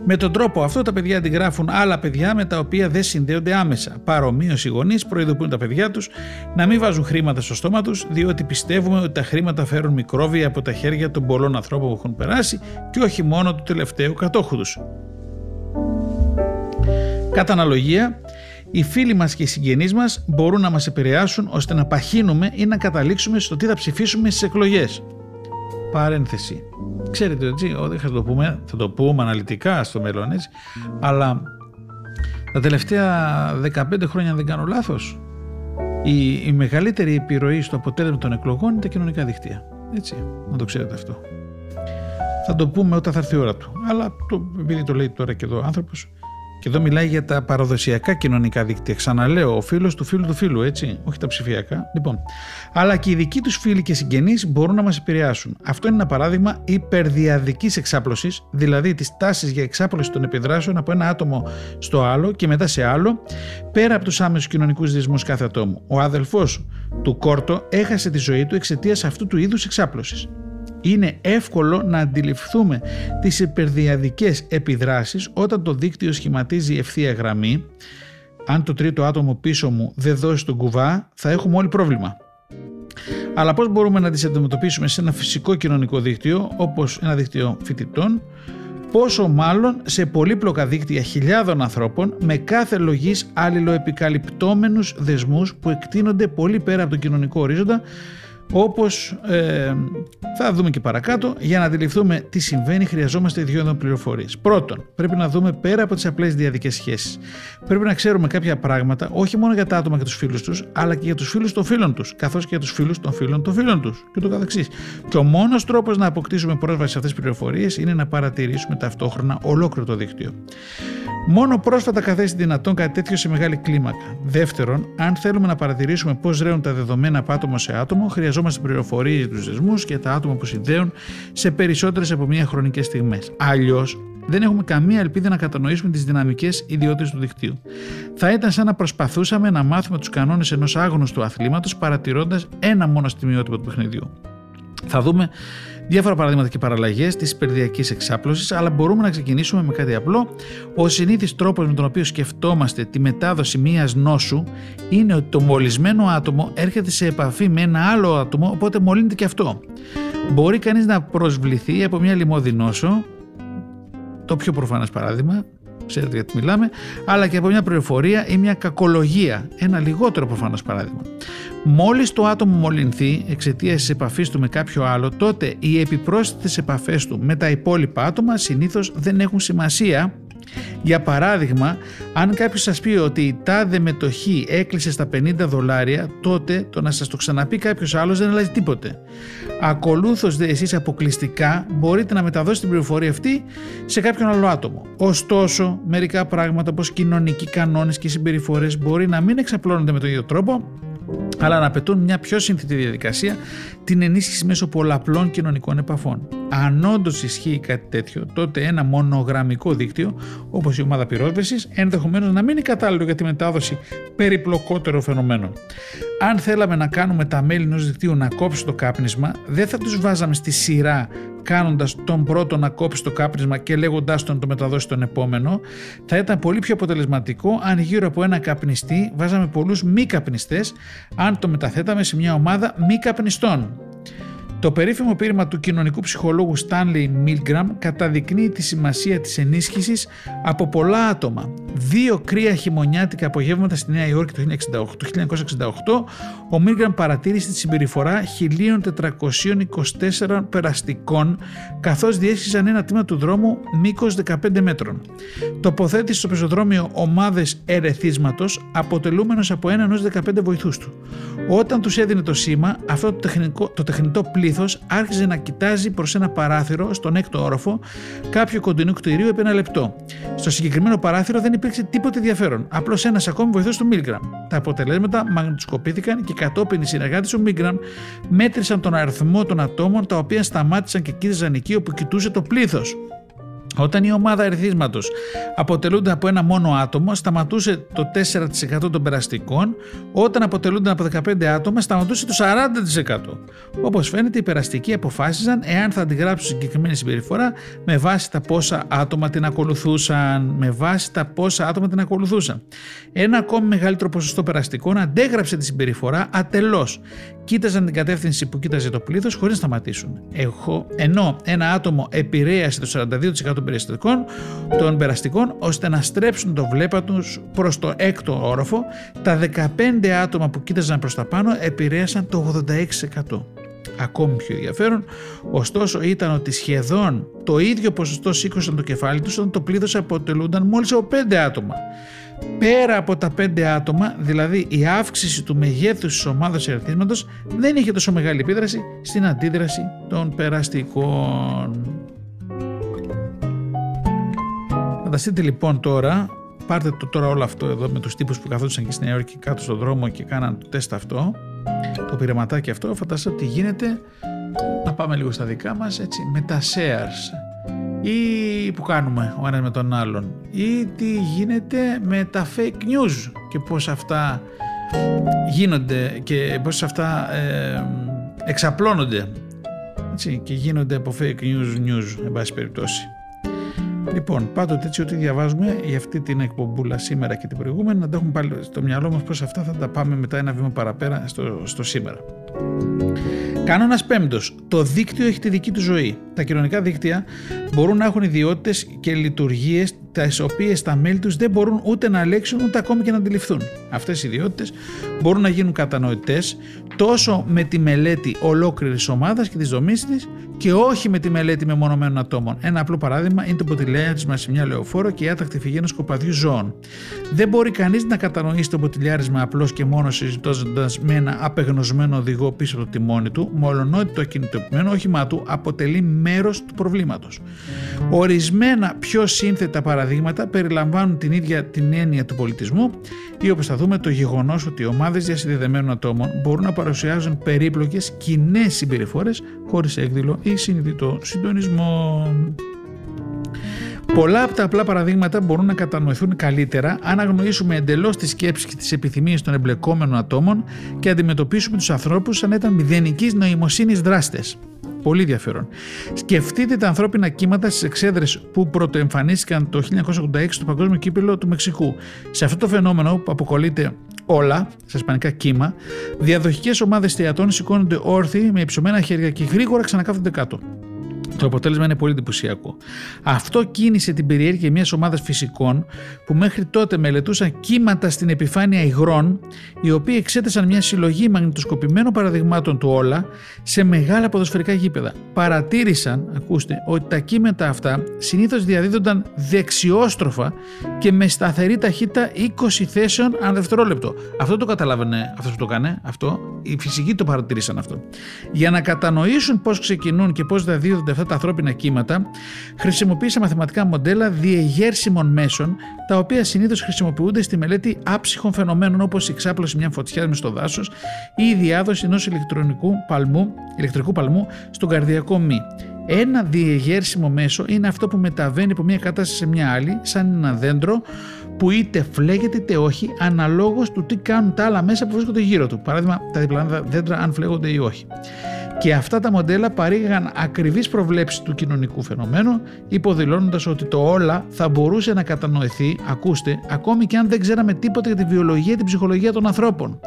Με τον τρόπο αυτό τα παιδιά αντιγράφουν άλλα παιδιά με τα οποία δεν συνδέονται άμεσα. Παρομοίως οι γονείς προειδοποιούν τα παιδιά τους να μην βάζουν χρήματα στο στόμα τους, διότι πιστεύουμε ότι τα χρήματα φέρουν μικρόβια από τα χέρια των πολλών ανθρώπων που έχουν περάσει και όχι μόνο του τελευταίου κατόχου τους. Κατά αναλογία, οι φίλοι μας και οι συγγενείς μας μπορούν να μας επηρεάσουν ώστε να παχύνουμε ή να καταλήξουμε στο τι θα ψηφίσουμε στις εκλογές. Παρένθεση. Ξέρετε έτσι, δεν θα το πούμε, θα το πούμε αναλυτικά στο μέλλον έτσι, αλλά τα τελευταία 15 χρόνια αν δεν κάνω λάθος, η, η μεγαλύτερη επιρροή στο αποτέλεσμα των εκλογών είναι τα κοινωνικά δίκτυα. Έτσι, να το ξέρετε αυτό. Θα το πούμε όταν θα έρθει η ώρα του. Αλλά το, επειδή το λέει τώρα και εδώ ο άνθρωπος, και εδώ μιλάει για τα παραδοσιακά κοινωνικά δίκτυα. Ξαναλέω, ο φίλος του φίλου του φίλου, έτσι, όχι τα ψηφιακά. Λοιπόν, αλλά και οι δικοί τους φίλοι και συγγενείς μπορούν να μας επηρεάσουν. Αυτό είναι ένα παράδειγμα υπερδιαδικής εξάπλωσης, δηλαδή της τάσης για εξάπλωση των επιδράσεων από ένα άτομο στο άλλο και μετά σε άλλο, πέρα από τους άμεσους κοινωνικούς δυσμούς κάθε ατόμου. Ο αδελφός του Κόρτο έχασε τη ζωή του εξαιτίας αυτού του είδους εξάπλωσης είναι εύκολο να αντιληφθούμε τις υπερδιαδικές επιδράσεις όταν το δίκτυο σχηματίζει ευθεία γραμμή. Αν το τρίτο άτομο πίσω μου δεν δώσει τον κουβά, θα έχουμε όλοι πρόβλημα. Αλλά πώς μπορούμε να τις αντιμετωπίσουμε σε ένα φυσικό κοινωνικό δίκτυο, όπως ένα δίκτυο φοιτητών, πόσο μάλλον σε πολύπλοκα δίκτυα χιλιάδων ανθρώπων με κάθε λογής αλληλοεπικαλυπτόμενους δεσμούς που εκτείνονται πολύ πέρα από τον κοινωνικό ορίζοντα όπως ε, θα δούμε και παρακάτω, για να αντιληφθούμε τι συμβαίνει, χρειαζόμαστε δύο είδων πληροφορίες. Πρώτον, πρέπει να δούμε πέρα από τις απλές διαδικές σχέσεις. Πρέπει να ξέρουμε κάποια πράγματα, όχι μόνο για τα άτομα και τους φίλους τους, αλλά και για τους φίλους των φίλων τους, καθώς και για τους φίλους των φίλων των φίλων τους και το καθεξής. Και ο μόνος τρόπος να αποκτήσουμε πρόσβαση σε αυτές τις πληροφορίες είναι να παρατηρήσουμε ταυτόχρονα ολόκληρο το δίκτυο. Μόνο πρόσφατα καθέσει δυνατόν κάτι τέτοιο σε μεγάλη κλίμακα. Δεύτερον, αν θέλουμε να παρατηρήσουμε πώς ρέουν τα δεδομένα από άτομο σε άτομο, χρειαζόμαστε πληροφορίες για τους δεσμούς και τα άτομα που συνδέουν σε περισσότερες από μία χρονικές στιγμές. Αλλιώς, δεν έχουμε καμία ελπίδα να κατανοήσουμε τις δυναμικές ιδιότητες του δικτύου. Θα ήταν σαν να προσπαθούσαμε να μάθουμε τους κανόνες ενός άγνωστου αθλήματος παρατηρώντας ένα μόνο στιγμιότυπο του παιχνιδιού. Θα δούμε διάφορα παραδείγματα και παραλλαγές της υπερδιακής εξάπλωσης, αλλά μπορούμε να ξεκινήσουμε με κάτι απλό. Ο συνήθις τρόπος με τον οποίο σκεφτόμαστε τη μετάδοση μία νόσου είναι ότι το μολυσμένο άτομο έρχεται σε επαφή με ένα άλλο άτομο, οπότε μολύνεται και αυτό. Μπορεί κανείς να προσβληθεί από μια λιμώδη νόσο, το πιο προφανές παράδειγμα, ξέρετε γιατί μιλάμε, αλλά και από μια πληροφορία ή μια κακολογία, ένα λιγότερο προφανώς παράδειγμα. Μόλις το άτομο μολυνθεί εξαιτίας της επαφής του με κάποιο άλλο, τότε οι επιπρόσθετες επαφές του με τα υπόλοιπα άτομα συνήθως δεν έχουν σημασία για παράδειγμα, αν κάποιος σας πει ότι η τάδε μετοχή έκλεισε στα 50 δολάρια, τότε το να σας το ξαναπεί κάποιος άλλος δεν αλλάζει τίποτε. Ακολούθως, δε εσείς αποκλειστικά μπορείτε να μεταδώσετε την πληροφορία αυτή σε κάποιον άλλο άτομο. Ωστόσο, μερικά πράγματα όπως κοινωνικοί κανόνες και συμπεριφορές μπορεί να μην εξαπλώνονται με τον ίδιο τρόπο, αλλά να απαιτούν μια πιο σύνθετη διαδικασία την ενίσχυση μέσω πολλαπλών κοινωνικών επαφών. Αν όντως ισχύει κάτι τέτοιο, τότε ένα μονογραμμικό δίκτυο, όπως η ομάδα πυρόσβεσης, ενδεχομένως να μην είναι κατάλληλο για τη μετάδοση περιπλοκότερων φαινομένων. Αν θέλαμε να κάνουμε τα μέλη ενός δικτύου να κόψουν το κάπνισμα, δεν θα τους βάζαμε στη σειρά κάνοντας τον πρώτο να κόψει το κάπνισμα και λέγοντάς τον να το μεταδώσει τον επόμενο. Θα ήταν πολύ πιο αποτελεσματικό αν γύρω από ένα καπνιστή βάζαμε πολλούς μη καπνιστές, αν το μεταθέταμε σε μια ομάδα μη καπνιστών. Το περίφημο πείρημα του κοινωνικού ψυχολόγου Stanley Milgram καταδεικνύει τη σημασία της ενίσχυσης από πολλά άτομα. Δύο κρύα χειμωνιάτικα απογεύματα στη Νέα Υόρκη το 1968, ο Milgram παρατήρησε τη συμπεριφορά 1424 περαστικών καθώς διέσχισαν ένα τμήμα του δρόμου μήκος 15 μέτρων. Τοποθέτησε στο πεζοδρόμιο ομάδες ερεθίσματος αποτελούμενος από ένα έως 15 βοηθούς του. Όταν τους έδινε το σήμα, αυτό το, τεχνικό, το τεχνητό άρχιζε να κοιτάζει προς ένα παράθυρο στον έκτο όροφο κάποιο κοντινού κτηρίου επί ένα λεπτό. Στο συγκεκριμένο παράθυρο δεν υπήρξε τίποτε ενδιαφέρον. Απλώς ένας ακόμη βοηθός του Μίλγκραμ. Τα αποτελέσματα μαγνητοσκοπήθηκαν και κατόπιν οι συνεργάτες του Μίλγκραμ μέτρησαν τον αριθμό των ατόμων τα οποία σταμάτησαν και κοίταζαν εκεί όπου κοιτούσε το πλήθος. Όταν η ομάδα ερθίσματος αποτελούνται από ένα μόνο άτομο, σταματούσε το 4% των περαστικών, όταν αποτελούνται από 15 άτομα, σταματούσε το 40%. Όπως φαίνεται, οι περαστικοί αποφάσιζαν εάν θα αντιγράψουν συγκεκριμένη συμπεριφορά με βάση τα πόσα άτομα την ακολουθούσαν. Με βάση τα πόσα άτομα την ακολουθούσαν. Ένα ακόμη μεγαλύτερο ποσοστό περαστικών αντέγραψε τη συμπεριφορά ατελώς κοίταζαν την κατεύθυνση που κοίταζε το πλήθος χωρίς να σταματήσουν. Έχω, ενώ ένα άτομο επηρέασε το 42% των περιστατικών των περαστικών ώστε να στρέψουν το βλέπα τους προς το έκτο όροφο, τα 15 άτομα που κοίταζαν προς τα πάνω επηρέασαν το 86%. Ακόμη πιο ενδιαφέρον, ωστόσο ήταν ότι σχεδόν το ίδιο ποσοστό σήκωσαν το κεφάλι τους όταν το πλήθος αποτελούνταν μόλις από 5 άτομα πέρα από τα 5 άτομα, δηλαδή η αύξηση του μεγέθους της ομάδας ερεθίσματος δεν είχε τόσο μεγάλη επίδραση στην αντίδραση των περαστικών. Φανταστείτε λοιπόν τώρα, πάρτε το τώρα όλο αυτό εδώ με τους τύπους που καθόντουσαν και στην Νέα Υόρκη κάτω στον δρόμο και κάναν το τεστ αυτό, το πειραματάκι αυτό, φανταστείτε ότι γίνεται, να πάμε λίγο στα δικά μας, έτσι, με τα shares ή που κάνουμε ο ένας με τον άλλον ή τι γίνεται με τα fake news και πώς αυτά γίνονται και πώς αυτά ε, εξαπλώνονται έτσι, και γίνονται από fake news news εν πάση περιπτώσει. Λοιπόν, πάντοτε έτσι ό,τι διαβάζουμε για αυτή την εκπομπούλα σήμερα και την προηγούμενη να τα έχουμε πάλι στο μυαλό μας πως αυτά θα τα πάμε μετά ένα βήμα παραπέρα στο, στο σήμερα. Κανόνας πέμπτος. Το δίκτυο έχει τη δική του ζωή. Τα κοινωνικά δίκτυα μπορούν να έχουν ιδιότητες και λειτουργίες τις οποίες τα μέλη τους δεν μπορούν ούτε να ελέγξουν ούτε ακόμη και να αντιληφθούν. Αυτές οι ιδιότητες μπορούν να γίνουν κατανοητές τόσο με τη μελέτη ολόκληρης ομάδας και της δομής της και όχι με τη μελέτη μεμονωμένων ατόμων. Ένα απλό παράδειγμα είναι το ποτηλιάρισμα σε μια λεωφόρο και η άτακτη φυγή ενός κοπαδιού ζώων. Δεν μπορεί κανείς να κατανοήσει το ποτηλιάρισμα απλώς και μόνο συζητώντας με ένα απεγνωσμένο οδηγό πίσω από το τιμόνι του, μολονότι το κινητοποιημένο όχημά του αποτελεί μέρος του προβλήματος. Ορισμένα πιο σύνθετα παραδείγματα περιλαμβάνουν την ίδια την έννοια του πολιτισμού ή όπως θα δούμε το γεγονός ότι ομάδες διασυνδεδεμένων ατόμων μπορούν να παρουσιάζουν περίπλοκες κοινέ συμπεριφορές χωρίς έκδηλο ή συνειδητό συντονισμό. Πολλά από τα απλά παραδείγματα μπορούν να κατανοηθούν καλύτερα αν αγνοήσουμε εντελώς τις σκέψεις και τις επιθυμίες των εμπλεκόμενων ατόμων και αντιμετωπίσουμε τους ανθρώπους σαν ήταν μηδενικής νοημοσύνης δράστες. Πολύ ενδιαφέρον. Σκεφτείτε τα ανθρώπινα κύματα στις εξέδρες που πρωτοεμφανίστηκαν το 1986 στο Παγκόσμιο Κύπελο του Μεξικού. Σε αυτό το φαινόμενο που αποκολλείται όλα, στα ισπανικά κύμα, διαδοχικές ομάδες θεατών σηκώνονται όρθιοι με υψωμένα χέρια και γρήγορα ξανακάθονται κάτω. Το αποτέλεσμα είναι πολύ εντυπωσιακό. Αυτό κίνησε την περιέργεια μιας ομάδας φυσικών που μέχρι τότε μελετούσαν κύματα στην επιφάνεια υγρών, οι οποίοι εξέτασαν μια συλλογή μαγνητοσκοπημένων παραδειγμάτων του όλα σε μεγάλα ποδοσφαιρικά γήπεδα. Παρατήρησαν, ακούστε, ότι τα κύματα αυτά συνήθως διαδίδονταν δεξιόστροφα και με σταθερή ταχύτητα 20 θέσεων ανά δευτερόλεπτο. Αυτό το καταλάβαινε αυτός που το έκανε, αυτό. Οι φυσικοί το παρατήρησαν αυτό. Για να κατανοήσουν πώς ξεκινούν και πώς διαδίδονται αυτά τα ανθρώπινα κύματα, χρησιμοποίησε μαθηματικά μοντέλα διεγέρσιμων μέσων, τα οποία συνήθως χρησιμοποιούνται στη μελέτη άψυχων φαινομένων όπως η ξάπλωση μια φωτιά μες στο δάσος ή η διάδοση ενός ηλεκτρονικού παλμού, ηλεκτρικού παλμού στον καρδιακό μη. Ένα διεγέρσιμο μέσο είναι αυτό που μεταβαίνει από μια κατάσταση σε μια άλλη, σαν ένα δέντρο που είτε φλέγεται είτε όχι, αναλόγως του τι κάνουν τα άλλα μέσα που βρίσκονται γύρω του. Παράδειγμα, τα διπλανά δέντρα, αν φλέγονται ή όχι. Και αυτά τα μοντέλα παρήγαγαν ακριβείς προβλέψεις του κοινωνικού φαινομένου, υποδηλώνοντας ότι το όλα θα μπορούσε να κατανοηθεί, ακούστε, ακόμη και αν δεν ξέραμε τίποτα για τη βιολογία και την ψυχολογία των ανθρώπων.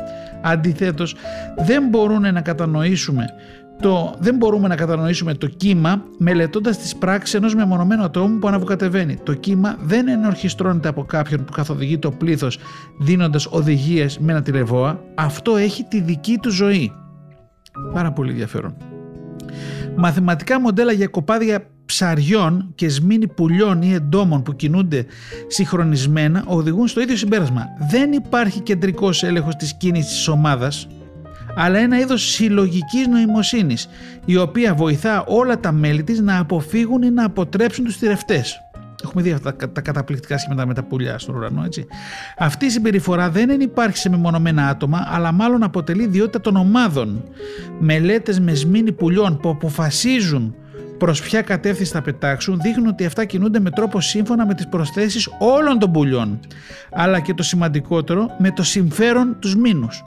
Αντιθέτως, δεν μπορούν να κατανοήσουμε το, δεν μπορούμε να κατανοήσουμε το κύμα μελετώντας τις πράξεις ενός μεμονωμένου ατόμου που αναβοκατεβαίνει. Το κύμα δεν ενορχιστρώνεται από κάποιον που καθοδηγεί το πλήθος δίνοντας οδηγίες με ένα τηλεβόα. Αυτό έχει τη δική του ζωή. Πάρα πολύ ενδιαφέρον. Μαθηματικά μοντέλα για κοπάδια ψαριών και σμήνη πουλιών ή εντόμων που κινούνται συγχρονισμένα οδηγούν στο ίδιο συμπέρασμα. Δεν υπάρχει κεντρικός έλεγχος της κίνησης της ομάδας, αλλά ένα είδος συλλογικής νοημοσύνης, η οποία βοηθά όλα τα μέλη της να αποφύγουν ή να αποτρέψουν τους θηρευτές. Έχουμε δει αυτά τα καταπληκτικά σχήματα με τα πουλιά στον ουρανό, έτσι. Αυτή η συμπεριφορά δεν υπάρχει σε μεμονωμένα άτομα, αλλά μάλλον αποτελεί ιδιότητα των ομάδων. Μελέτες με σμήνη πουλιών που αποφασίζουν προς ποια κατεύθυνση θα πετάξουν δείχνουν ότι αυτά κινούνται με τρόπο σύμφωνα με τις προσθέσεις όλων των πουλιών. Αλλά και το σημαντικότερο, με το συμφέρον τους μήνους.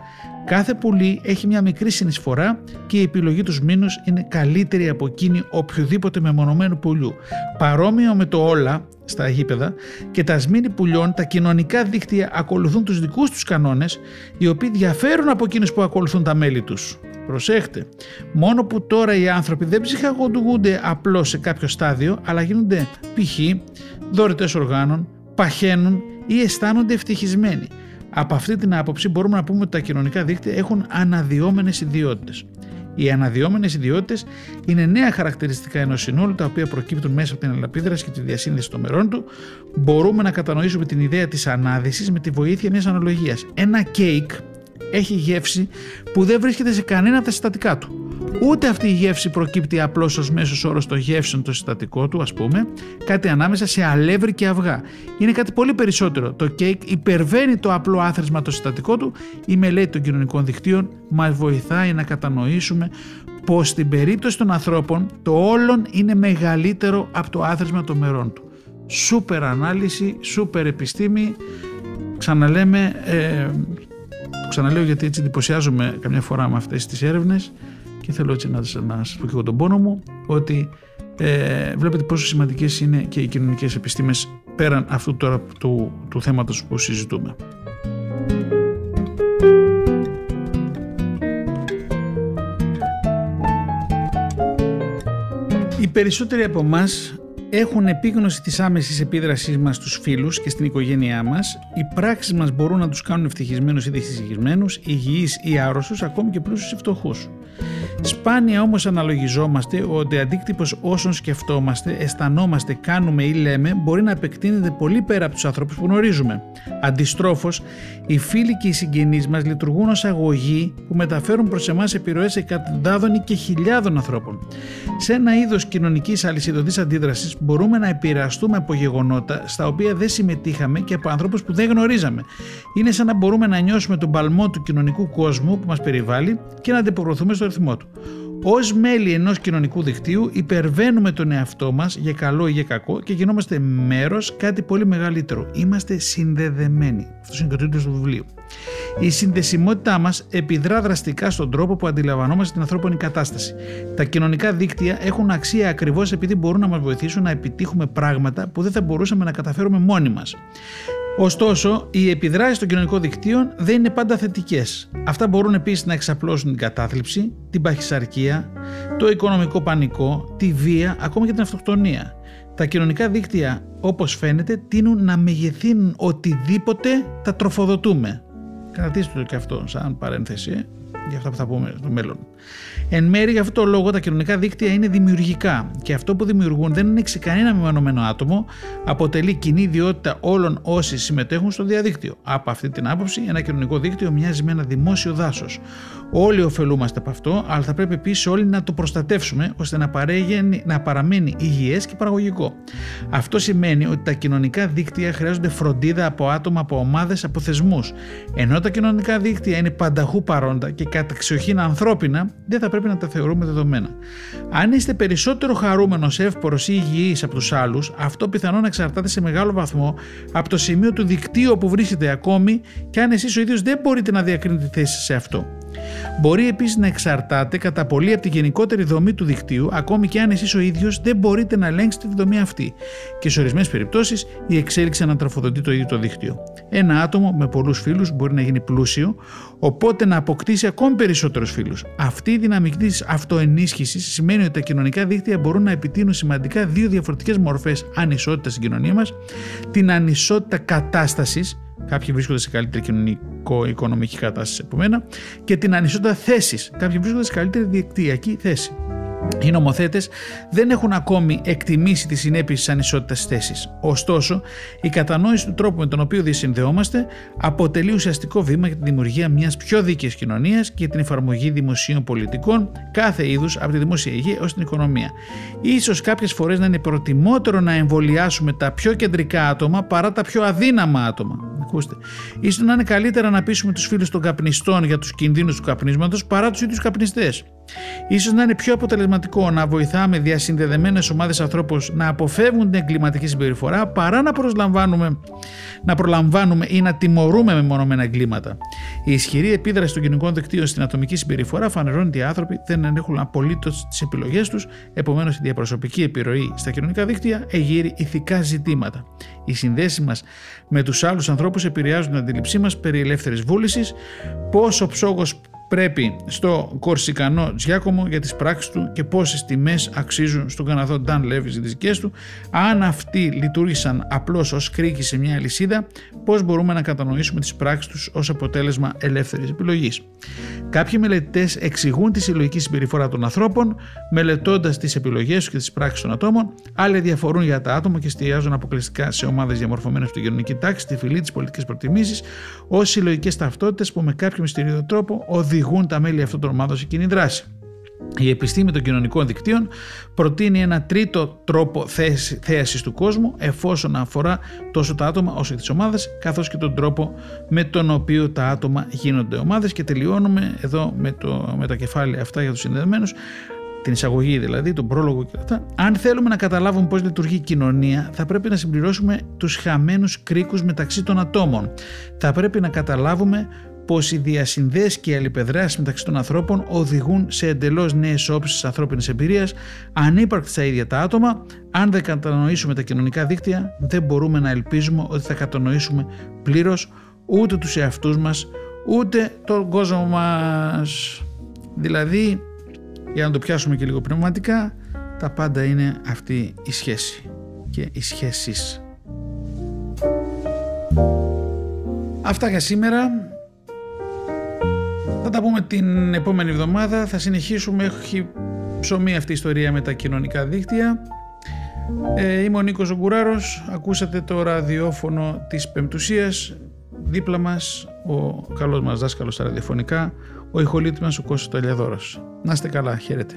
Κάθε πουλί έχει μια μικρή συνεισφορά και η επιλογή τους μήνους είναι καλύτερη από εκείνη οποιοδήποτε μεμονωμένου πουλιού. Παρόμοιο με το όλα στα γήπεδα και τα σμήνη πουλιών, τα κοινωνικά δίκτυα ακολουθούν τους δικούς τους κανόνες, οι οποίοι διαφέρουν από εκείνους που ακολουθούν τα μέλη τους. Προσέχτε, μόνο που τώρα οι άνθρωποι δεν ψυχαγωγούνται απλώς σε κάποιο στάδιο, αλλά γίνονται π.χ. δωρητές οργάνων, παχαίνουν ή αισθάνονται ευτυχισμένοι. Από αυτή την άποψη μπορούμε να πούμε ότι τα κοινωνικά δίκτυα έχουν αναδυόμενες ιδιότητες. Οι αναδυόμενες ιδιότητες είναι νέα χαρακτηριστικά ενός συνόλου τα οποία προκύπτουν μέσα από την αλληλαπίδραση και τη διασύνδεση των μερών του. Μπορούμε να κατανοήσουμε την ιδέα της ανάδυσης με τη βοήθεια μιας αναλογίας. Ένα κέικ έχει γεύση που δεν βρίσκεται σε κανένα από τα συστατικά του. Ούτε αυτή η γεύση προκύπτει απλώς ως μέσος όρος των γεύσεων το συστατικό του, ας πούμε, κάτι ανάμεσα σε αλεύρι και αυγά. Είναι κάτι πολύ περισσότερο. Το κέικ υπερβαίνει το απλό άθροισμα το συστατικό του. Η μελέτη των κοινωνικών δικτύων μας βοηθάει να κατανοήσουμε πως στην περίπτωση των ανθρώπων το όλον είναι μεγαλύτερο από το άθροισμα των μερών του. Σούπερ ανάλυση, σούπερ επιστήμη. Ξαναλέμε, ε, ξαναλέω γιατί έτσι εντυπωσιάζομαι καμιά φορά με αυτές τις έρευνες και θέλω έτσι να, να σας πω και εγώ τον πόνο μου ότι ε, βλέπετε πόσο σημαντικές είναι και οι κοινωνικές επιστήμες πέραν αυτού τώρα του, του θέματος που συζητούμε. Οι περισσότεροι από εμάς έχουν επίγνωση της άμεσης επίδρασής μας στους φίλους και στην οικογένειά μας. Οι πράξεις μας μπορούν να τους κάνουν ευτυχισμένους ή δυστυχισμένους, υγιείς ή άρρωστους, ακόμη και πλούσιους ή φτωχούς. Σπάνια όμως αναλογιζόμαστε ότι ο αντίκτυπος όσων σκεφτόμαστε, αισθανόμαστε, κάνουμε ή λέμε μπορεί να επεκτείνεται πολύ πέρα από τους ανθρώπους που γνωρίζουμε. Αντιστρόφως, οι φίλοι και οι συγγενείς μας λειτουργούν ως αγωγοί που μεταφέρουν προς εμάς επιρροές εκατοντάδων ή και χιλιάδων ανθρώπων. Σε ένα είδος κοινωνικής αλυσιδωτής αντίδρασης μπορούμε να επηρεαστούμε από γεγονότα στα οποία δεν συμμετείχαμε και από ανθρώπους που δεν γνωρίζαμε. Είναι σαν να μπορούμε να νιώσουμε τον παλμό του κοινωνικού κόσμου που μας περιβάλλει και να αντιπροωθούμε στο ρυθμό του. Ω μέλη ενός κοινωνικού δικτύου, υπερβαίνουμε τον εαυτό μας για καλό ή για κακό και γινόμαστε μέρος κάτι πολύ μεγαλύτερο. Είμαστε συνδεδεμένοι. Αυτό είναι το τίτλο του βιβλίου. Η συνδεσιμότητά μας επιδρά δραστικά στον τρόπο που αντιλαμβανόμαστε την ανθρώπινη κατάσταση. Τα κοινωνικά δίκτυα έχουν αξία ακριβώς επειδή μπορούν να μας βοηθήσουν να επιτύχουμε πράγματα που δεν θα μπορούσαμε να καταφέρουμε μόνοι μας. Ωστόσο, οι επιδράσεις των κοινωνικών δικτύων δεν είναι πάντα θετικές. Αυτά μπορούν επίσης να εξαπλώσουν την κατάθλιψη, την παχυσαρκία, το οικονομικό πανικό, τη βία, ακόμα και την αυτοκτονία. Τα κοινωνικά δίκτυα, όπως φαίνεται, τείνουν να μεγεθύνουν οτιδήποτε τα τροφοδοτούμε. Κρατήστε το και αυτό σαν παρένθεση. Ε για αυτά που θα πούμε στο μέλλον. Εν μέρει, για αυτό το λόγο, τα κοινωνικά δίκτυα είναι δημιουργικά και αυτό που δημιουργούν δεν είναι σε κανένα μεμονωμένο άτομο, αποτελεί κοινή ιδιότητα όλων όσοι συμμετέχουν στο διαδίκτυο. Από αυτή την άποψη, ένα κοινωνικό δίκτυο μοιάζει με ένα δημόσιο δάσος. Όλοι ωφελούμαστε από αυτό, αλλά θα πρέπει επίσης όλοι να το προστατεύσουμε ώστε να, να παραμένει υγιές και παραγωγικό. Αυτό σημαίνει ότι τα κοινωνικά δίκτυα χρειάζονται φροντίδα από άτομα, από ομάδες, από θεσμούς. Ενώ τα κοινωνικά δίκτυα είναι πανταχού παρόντα και καταξιοχήν ανθρώπινα, δεν θα πρέπει να τα θεωρούμε δεδομένα. Αν είστε περισσότερο χαρούμενος, εύπορος ή υγιή από τους άλλους, αυτό πιθανόν εξαρτάται σε μεγάλο βαθμό από το σημείο του δικτύου που βρίσκεται ακόμη και αν εσείς ο ίδιος δεν μπορείτε να διακρίνετε θέση σε αυτό. Μπορεί επίσης να εξαρτάται κατά πολύ από τη γενικότερη δομή του δικτύου, ακόμη και αν εσείς ο ίδιος δεν μπορείτε να ελέγξετε τη δομή αυτή. Και σε ορισμένες περιπτώσεις η εξέλιξη ανατροφοδοτεί το ίδιο το δίκτυο. Ένα άτομο με πολλούς φίλους μπορεί να γίνει πλούσιο, οπότε να αποκτήσει ακόμη περισσότερους φίλους. Αυτή η δυναμική της αυτοενίσχυσης σημαίνει ότι τα κοινωνικά δίκτυα μπορούν να επιτείνουν σημαντικά δύο διαφορετικές μορφές ανισότητας στην κοινωνία μας, την ανισότητα κατάστασης, Κάποιοι βρίσκονται σε καλύτερη κοινωνικο-οικονομική κατάσταση από μένα και την ανισότητα θέσης. Κάποιοι βρίσκονται σε καλύτερη διεκτυακή θέση. Οι νομοθέτες δεν έχουν ακόμη εκτιμήσει τις συνέπειες της ανισότητας θέση. Ωστόσο, η κατανόηση του τρόπου με τον οποίο διασυνδεόμαστε αποτελεί ουσιαστικό βήμα για τη δημιουργία μιας πιο δίκαιης κοινωνίας και την εφαρμογή δημοσίων πολιτικών κάθε είδους από τη δημόσια υγεία έω την οικονομία. σω κάποιες φορές να είναι προτιμότερο να εμβολιάσουμε τα πιο κεντρικά άτομα παρά τα πιο αδύναμα άτομα. Ακούστε. Ίσως να είναι καλύτερα να πείσουμε τους φίλους των καπνιστών για τους κινδύνους του καπνίσματος παρά τους ίδιους καπνιστές. Ίσως να είναι πιο αποτελεσματικό να βοηθάμε διασυνδεδεμένες ομάδες ανθρώπων να αποφεύγουν την εγκληματική συμπεριφορά παρά να, προσλαμβάνουμε, να προλαμβάνουμε ή να τιμωρούμε με μονομένα εγκλήματα. Η ισχυρή επίδραση των κοινωνικών δικτύων στην ατομική συμπεριφορά φανερώνει ότι οι άνθρωποι δεν έχουν απολύτως τις επιλογές τους, επομένως η διαπροσωπική επιρροή στα κοινωνικά δίκτυα εγείρει ηθικά ζητήματα. Οι συνδέσεις μας με τους άλλους ανθρώπους επηρεάζουν την αντίληψή μας περί ελεύθερης βούλησης, πόσο ψόγος πρέπει στο κορσικανό Τζιάκομο για τις πράξεις του και πόσες τιμές αξίζουν στον Καναδό Νταν Λέβης τις δικές του. Αν αυτοί λειτουργήσαν απλώς ως κρίκη σε μια αλυσίδα, πώς μπορούμε να κατανοήσουμε τις πράξεις τους ως αποτέλεσμα ελεύθερης επιλογής; Κάποιοι μελετητές εξηγούν τη συλλογική συμπεριφορά των ανθρώπων, μελετώντας τις επιλογές τους και τις πράξεις των ατόμων, άλλοι διαφορούν για τα άτομα και εστιάζουν αποκλειστικά σε ομάδες διαμορφωμένες στην κοινωνική τάξη, τη φυλή, τις πολιτικές προτιμήσεις, ως συλλογικές ταυτότητες που με κάποιο μυστηριώδη τρόπο οδηγούν οδηγούν τα μέλη αυτών των ομάδων σε κοινή δράση. Η επιστήμη των κοινωνικών δικτύων προτείνει ένα τρίτο τρόπο θέασης του κόσμου εφόσον αφορά τόσο τα άτομα όσο και τις ομάδες καθώς και τον τρόπο με τον οποίο τα άτομα γίνονται ομάδες και τελειώνουμε εδώ με, το, με τα κεφάλαια αυτά για τους συνδεδεμένους την εισαγωγή δηλαδή, τον πρόλογο και αυτά. Αν θέλουμε να καταλάβουμε πώς λειτουργεί η κοινωνία, θα πρέπει να συμπληρώσουμε τους χαμένους κρίκους μεταξύ των ατόμων. Θα πρέπει να καταλάβουμε πως οι διασυνδέσεις και οι αλληλεπεδράσεις μεταξύ των ανθρώπων οδηγούν σε εντελώς νέες όψεις της ανθρώπινης εμπειρίας, ανύπαρκτης στα ίδια τα άτομα. Αν δεν κατανοήσουμε τα κοινωνικά δίκτυα, δεν μπορούμε να ελπίζουμε ότι θα κατανοήσουμε πλήρως ούτε τους εαυτούς μας, ούτε τον κόσμο μας. Δηλαδή, για να το πιάσουμε και λίγο πνευματικά, τα πάντα είναι αυτή η σχέση και οι σχέσεις. Αυτά για σήμερα. Θα τα πούμε την επόμενη εβδομάδα. Θα συνεχίσουμε. Έχει ψωμί αυτή η ιστορία με τα κοινωνικά δίκτυα. Ε, είμαι ο Νίκος Ογκουράρος. Ακούσατε το ραδιόφωνο της Πεμπτουσίας. Δίπλα μας ο καλός μας δάσκαλος στα ραδιοφωνικά, ο ηχολίτης μας ο Κώστας Ταλιαδόρος. Να είστε καλά. Χαίρετε.